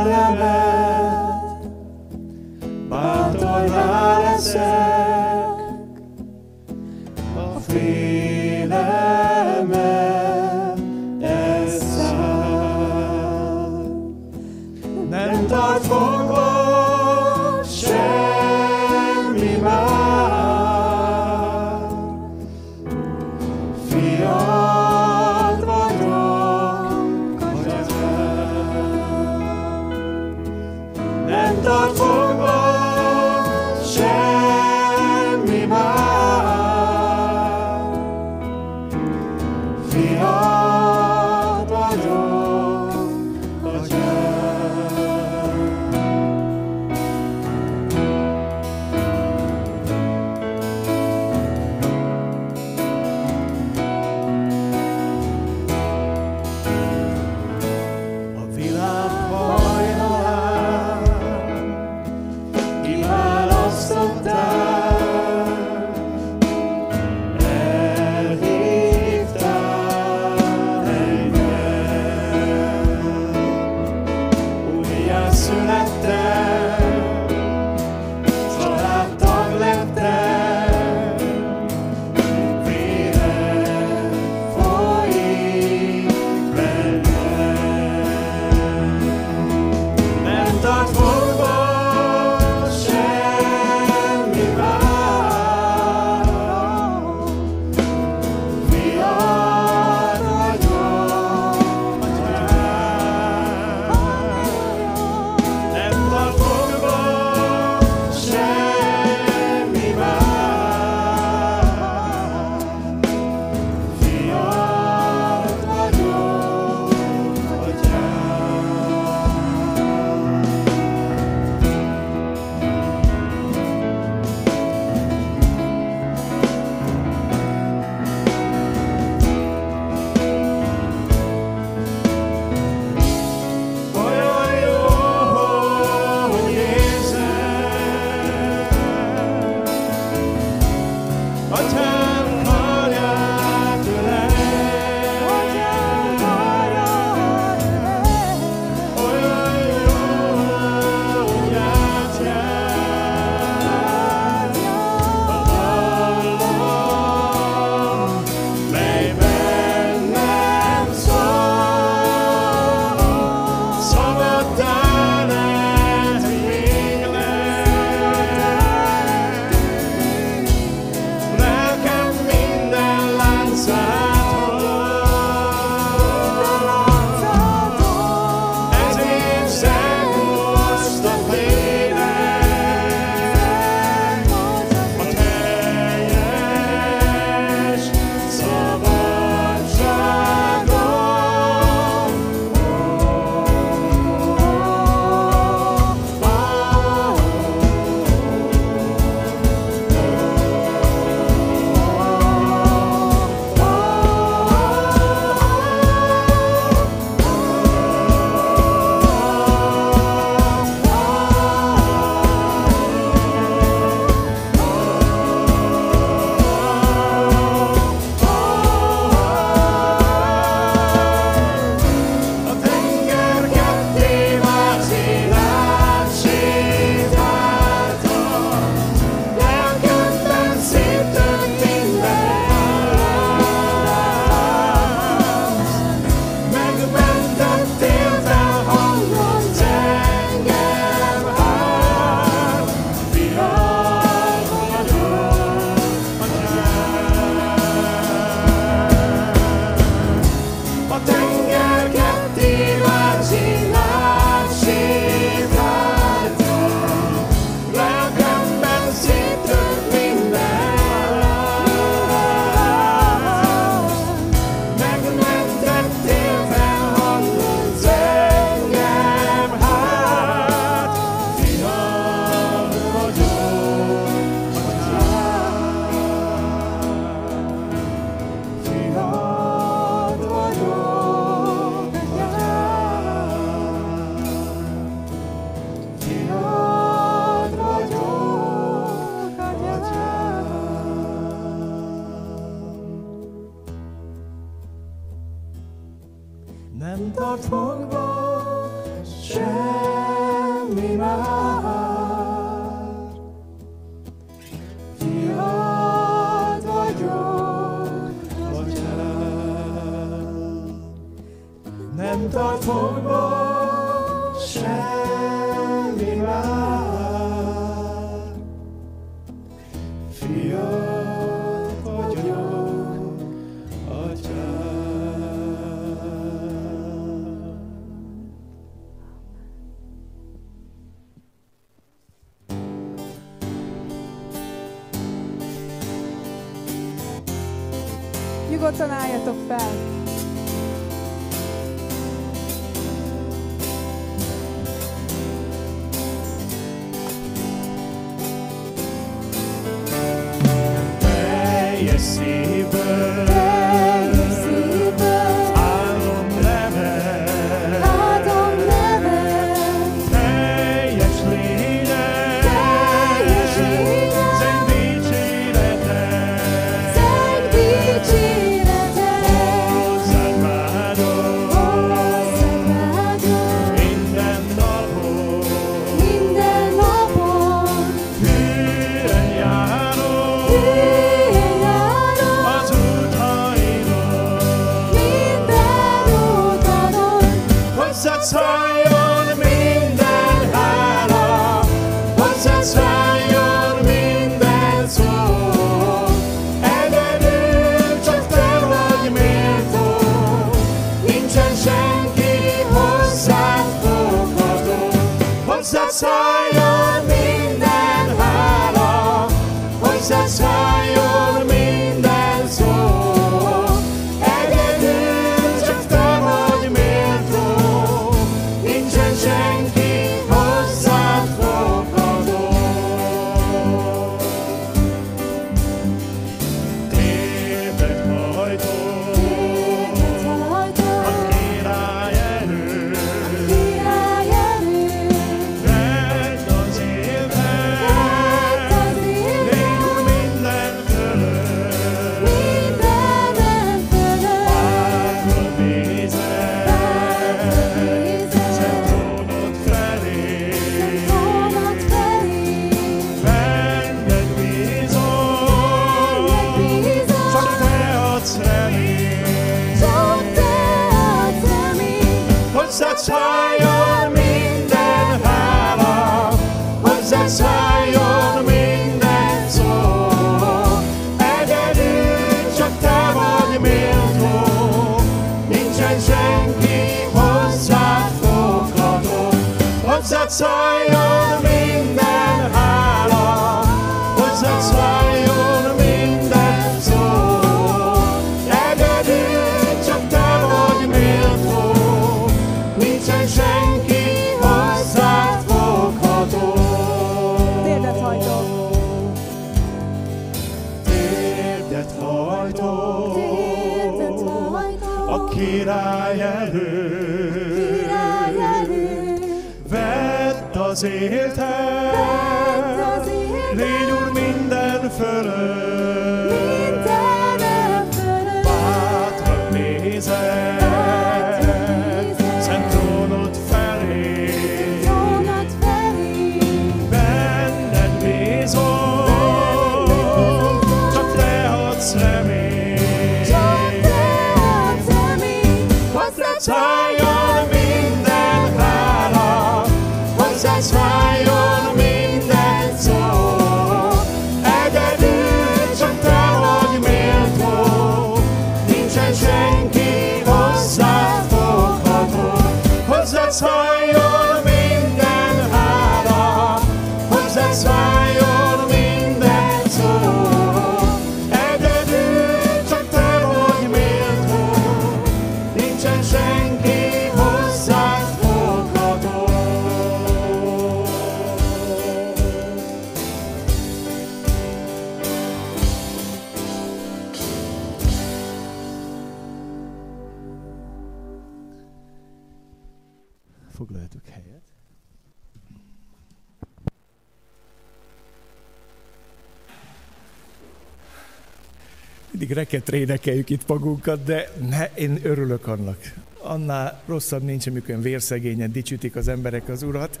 Reketre énekeljük itt magunkat, de ne, én örülök annak, annál rosszabb nincs, amikor vérszegényen dicsütik az emberek az Urat.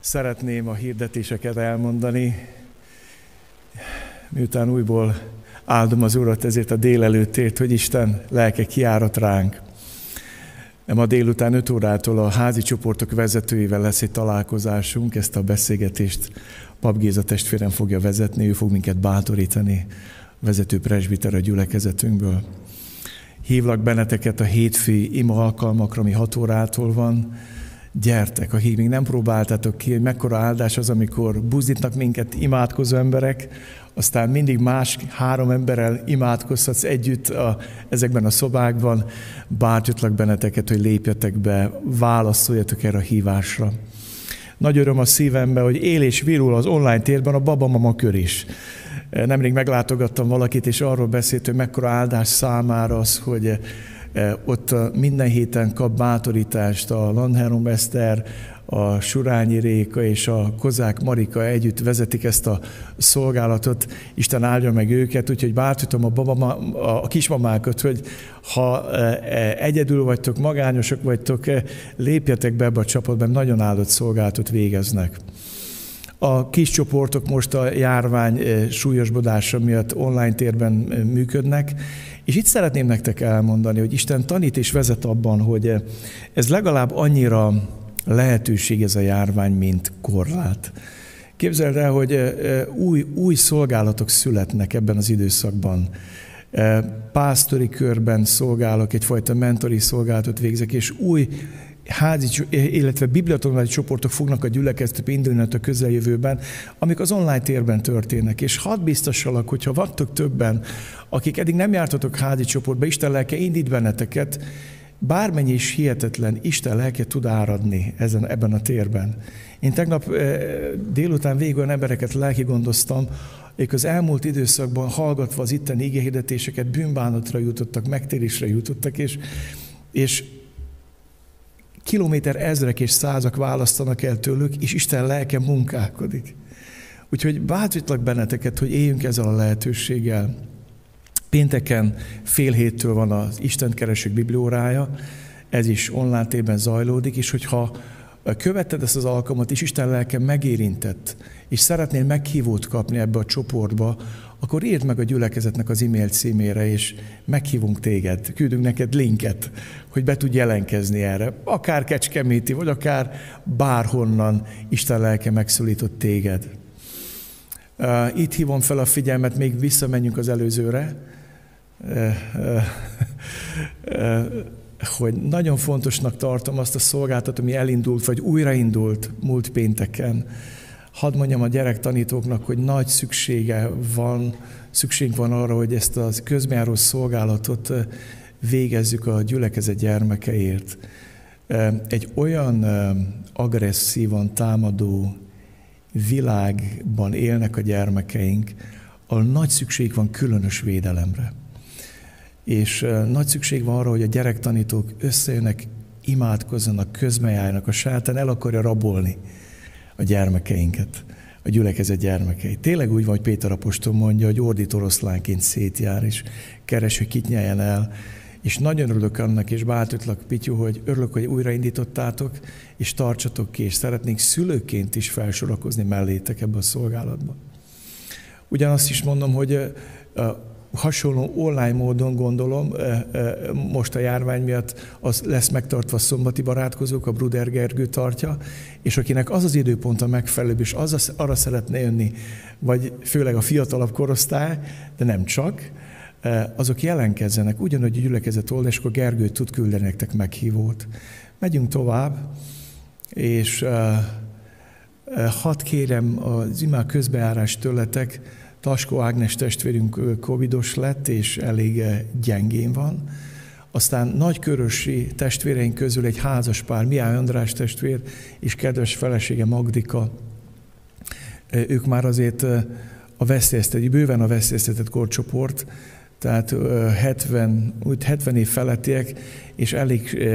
Szeretném a hirdetéseket elmondani, miután újból áldom az Urat ezért a délelőttért, hogy Isten lelke kiárat ránk. Ma délután 5 órától a házi csoportok vezetőivel lesz egy találkozásunk, ezt a beszélgetést Pap Géza testvérem fogja vezetni, ő fog minket bátorítani, vezető presbiter a gyülekezetünkből. Hívlak benneteket a hétfői ima alkalmakra, ami 6 órától van. Gyertek, akik még nem próbáltátok ki, hogy mekkora áldás az, amikor buzdítnak minket imádkozó emberek, aztán mindig más három emberrel imádkozhatsz együtt a, ezekben a szobákban. Bártyatlak benneteket, hogy lépjetek be, válaszoljatok erre a hívásra. Nagy öröm a szívembe, hogy él és virul az online térben a babamama kör is. Nemrég meglátogattam valakit, és arról beszélt, hogy mekkora áldás számára az, hogy eh, ott minden héten kap bátorítást a Landherum Eszter, a Surányi Réka és a Kozák Marika együtt vezetik ezt a szolgálatot. Isten áldja meg őket, úgyhogy bátorítom a, babama, a kismamákat, hogy ha e, egyedül vagytok, magányosok vagytok, e, lépjetek be ebbe a csapatba, nagyon áldott szolgálatot végeznek. A kis csoportok most a járvány e, súlyosbodása miatt online térben működnek, és itt szeretném nektek elmondani, hogy Isten tanít és vezet abban, hogy ez legalább annyira lehetőség ez a járvány, mint korlát. Képzeld el, hogy új, új szolgálatok születnek ebben az időszakban. Pásztori körben szolgálok, egyfajta mentori szolgálatot végzek, és új házi, illetve bibliatanulmányi csoportok fognak a gyülekezetbe indulni a közeljövőben, amik az online térben történnek. És hadd biztosalak, hogyha vantok többen, akik eddig nem jártatok házi csoportba, Isten lelke indít benneteket, bármennyi is hihetetlen, Isten lelke tud áradni ezen, ebben a térben. Én tegnap e, délután végül embereket lelki gondoztam, akik az elmúlt időszakban hallgatva az itteni igéhirdetéseket bűnbánatra jutottak, megtérésre jutottak, és, és kilométer ezrek és százak választanak el tőlük, és Isten lelke munkálkodik. Úgyhogy bátorítlak benneteket, hogy éljünk ezzel a lehetőséggel. Pénteken fél héttől van az Isten keresők bibliórája, ez is online tében zajlódik, és hogyha követted ezt az alkalmat, és Isten lelke megérintett, és szeretnél meghívót kapni ebbe a csoportba, akkor írd meg a gyülekezetnek az e-mail címére, és meghívunk téged, küldünk neked linket, hogy be tudj jelenkezni erre. Akár Kecskeméti, vagy akár bárhonnan Isten lelke megszólított téged. Itt hívom fel a figyelmet, még visszamenjünk az előzőre, hogy nagyon fontosnak tartom azt a szolgáltat, ami elindult, vagy újraindult múlt pénteken. Hadd mondjam a gyerektanítóknak, hogy nagy szüksége van, szükség van arra, hogy ezt a közmjáró szolgálatot végezzük a gyülekezet gyermekeért. Egy olyan agresszívan támadó világban élnek a gyermekeink, ahol nagy szükség van különös védelemre. És nagy szükség van arra, hogy a gyerektanítók összejönnek, imádkozzanak, közmejárnak, a sátán el akarja rabolni a gyermekeinket, a gyülekezet gyermekeit. Tényleg úgy van, hogy Péter apostol mondja, hogy ordít oroszlánként szétjár, és keres, hogy kit nyeljen el. És nagyon örülök annak, és bátorítlak, Pityu, hogy örülök, hogy újraindítottátok, és tartsatok ki, és szeretnénk szülőként is felsorakozni mellétek ebbe a szolgálatba. Ugyanazt is mondom, hogy hasonló online módon gondolom, most a járvány miatt az lesz megtartva a szombati barátkozók, a Bruder Gergő tartja, és akinek az az időpont a megfelelőbb, és az, arra szeretne jönni, vagy főleg a fiatalabb korosztály, de nem csak, azok jelenkezzenek, ugyanúgy a gyülekezet oldal, és akkor Gergő tud küldeni nektek meghívót. Megyünk tovább, és hadd kérem az imák közbeárás tőletek, Taskó Ágnes testvérünk covidos lett, és elég gyengén van. Aztán nagykörösi testvéreink közül egy házas pár, Miály András testvér és kedves felesége Magdika, ők már azért a veszélyeztetett, bőven a veszélyeztetett korcsoport, tehát 70, úgy 70 év felettiek, és elég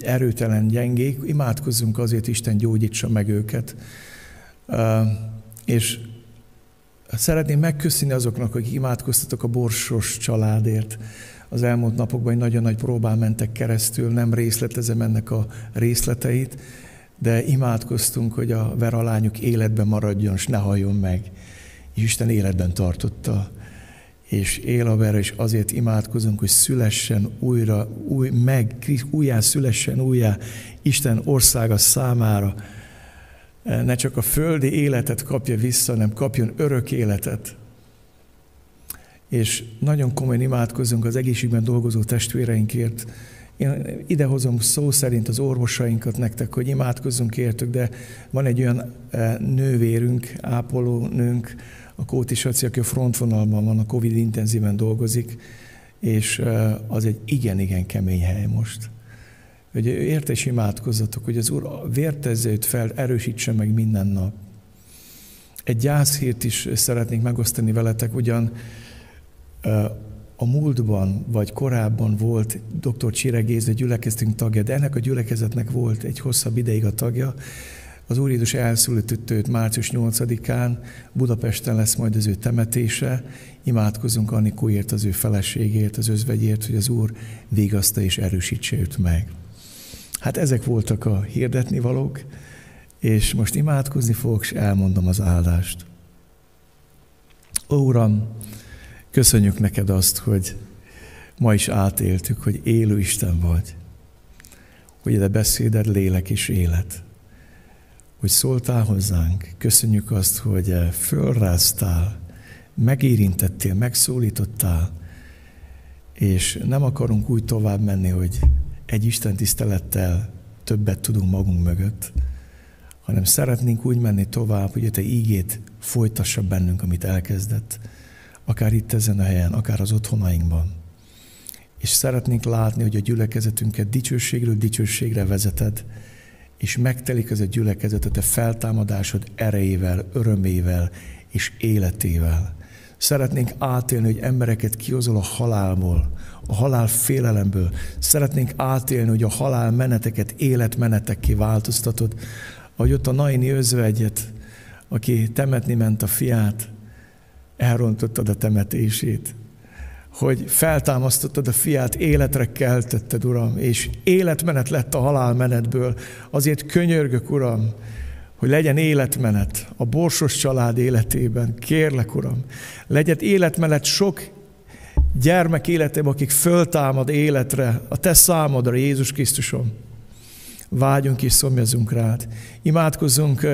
erőtelen gyengék, imádkozzunk azért, Isten gyógyítsa meg őket. És Szeretném megköszönni azoknak, akik imádkoztatok a borsos családért. az elmúlt napokban egy nagyon nagy próbán mentek keresztül, nem részletezem ennek a részleteit, de imádkoztunk, hogy a veralányuk életben maradjon, és ne halljon meg. Isten életben tartotta. És él a ver, és azért imádkozunk, hogy szülessen újra, új, meg, újjá szülessen újjá Isten országa számára. Ne csak a földi életet kapja vissza, hanem kapjon örök életet és nagyon komolyan imádkozunk az egészségben dolgozó testvéreinkért. Én idehozom szó szerint az orvosainkat nektek, hogy imádkozzunk értük, de van egy olyan e, nővérünk, ápoló nőnk, a Kóti Saci, aki a frontvonalban van, a Covid intenzíven dolgozik, és e, az egy igen-igen kemény hely most. Hogy érte és imádkozzatok, hogy az Úr vértezőt fel erősítse meg minden nap. Egy gyászhírt is szeretnénk megosztani veletek, ugyan a múltban vagy korábban volt dr. Csire Géza gyülekeztünk tagja, de ennek a gyülekezetnek volt egy hosszabb ideig a tagja. Az Úr Jézus elszületett őt március 8-án, Budapesten lesz majd az ő temetése. Imádkozunk Annikóért, az ő feleségért, az özvegyért, hogy az Úr végazta és erősítse őt meg. Hát ezek voltak a hirdetni valók, és most imádkozni fogok, és elmondom az áldást. Ó, Uram, Köszönjük neked azt, hogy ma is átéltük, hogy élő Isten vagy, hogy a beszéded lélek és élet, hogy szóltál hozzánk. Köszönjük azt, hogy fölráztál, megérintettél, megszólítottál, és nem akarunk úgy tovább menni, hogy egy Isten tisztelettel többet tudunk magunk mögött, hanem szeretnénk úgy menni tovább, hogy a te ígét folytassa bennünk, amit elkezdett akár itt ezen a helyen, akár az otthonainkban. És szeretnénk látni, hogy a gyülekezetünket dicsőségről dicsőségre vezeted, és megtelik ez a gyülekezet a te feltámadásod erejével, örömével és életével. Szeretnénk átélni, hogy embereket kihozol a halálból, a halál félelemből. Szeretnénk átélni, hogy a halál meneteket életmenetekké változtatod. Ahogy ott a Naini özvegyet, aki temetni ment a fiát, elrontottad a temetését, hogy feltámasztottad a fiát, életre keltetted, Uram, és életmenet lett a halálmenetből. Azért könyörgök, Uram, hogy legyen életmenet a borsos család életében. Kérlek, Uram, legyen életmenet sok gyermek életében, akik föltámad életre, a Te számodra, Jézus Krisztusom. Vágyunk és szomjazunk rád. Imádkozzunk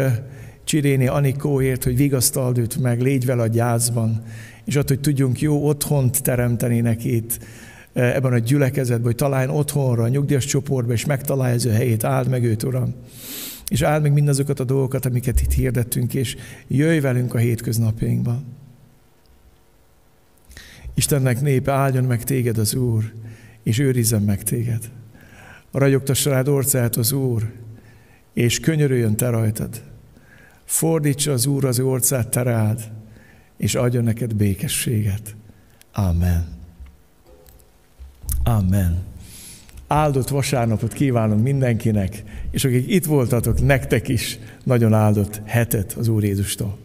Csiréni Anikóért, hogy vigasztald őt meg, légy vele a gyászban, és ott, hogy tudjunk jó otthont teremteni neki itt, ebben a gyülekezetben, hogy találjon otthonra, a nyugdíjas csoportba, és megtalálja az ő helyét, áld meg őt, Uram. És áld meg mindazokat a dolgokat, amiket itt hirdettünk, és jöjj velünk a hétköznapjainkba. Istennek népe, áldjon meg téged az Úr, és őrizzen meg téged. Ragyogtassa rád orcát az Úr, és könyörüljön te rajtad. Fordítsa az Úr az ő orcát te rád, és adjon neked békességet. Amen. Amen. Áldott vasárnapot kívánom mindenkinek, és akik itt voltatok, nektek is nagyon áldott hetet az Úr Jézustól.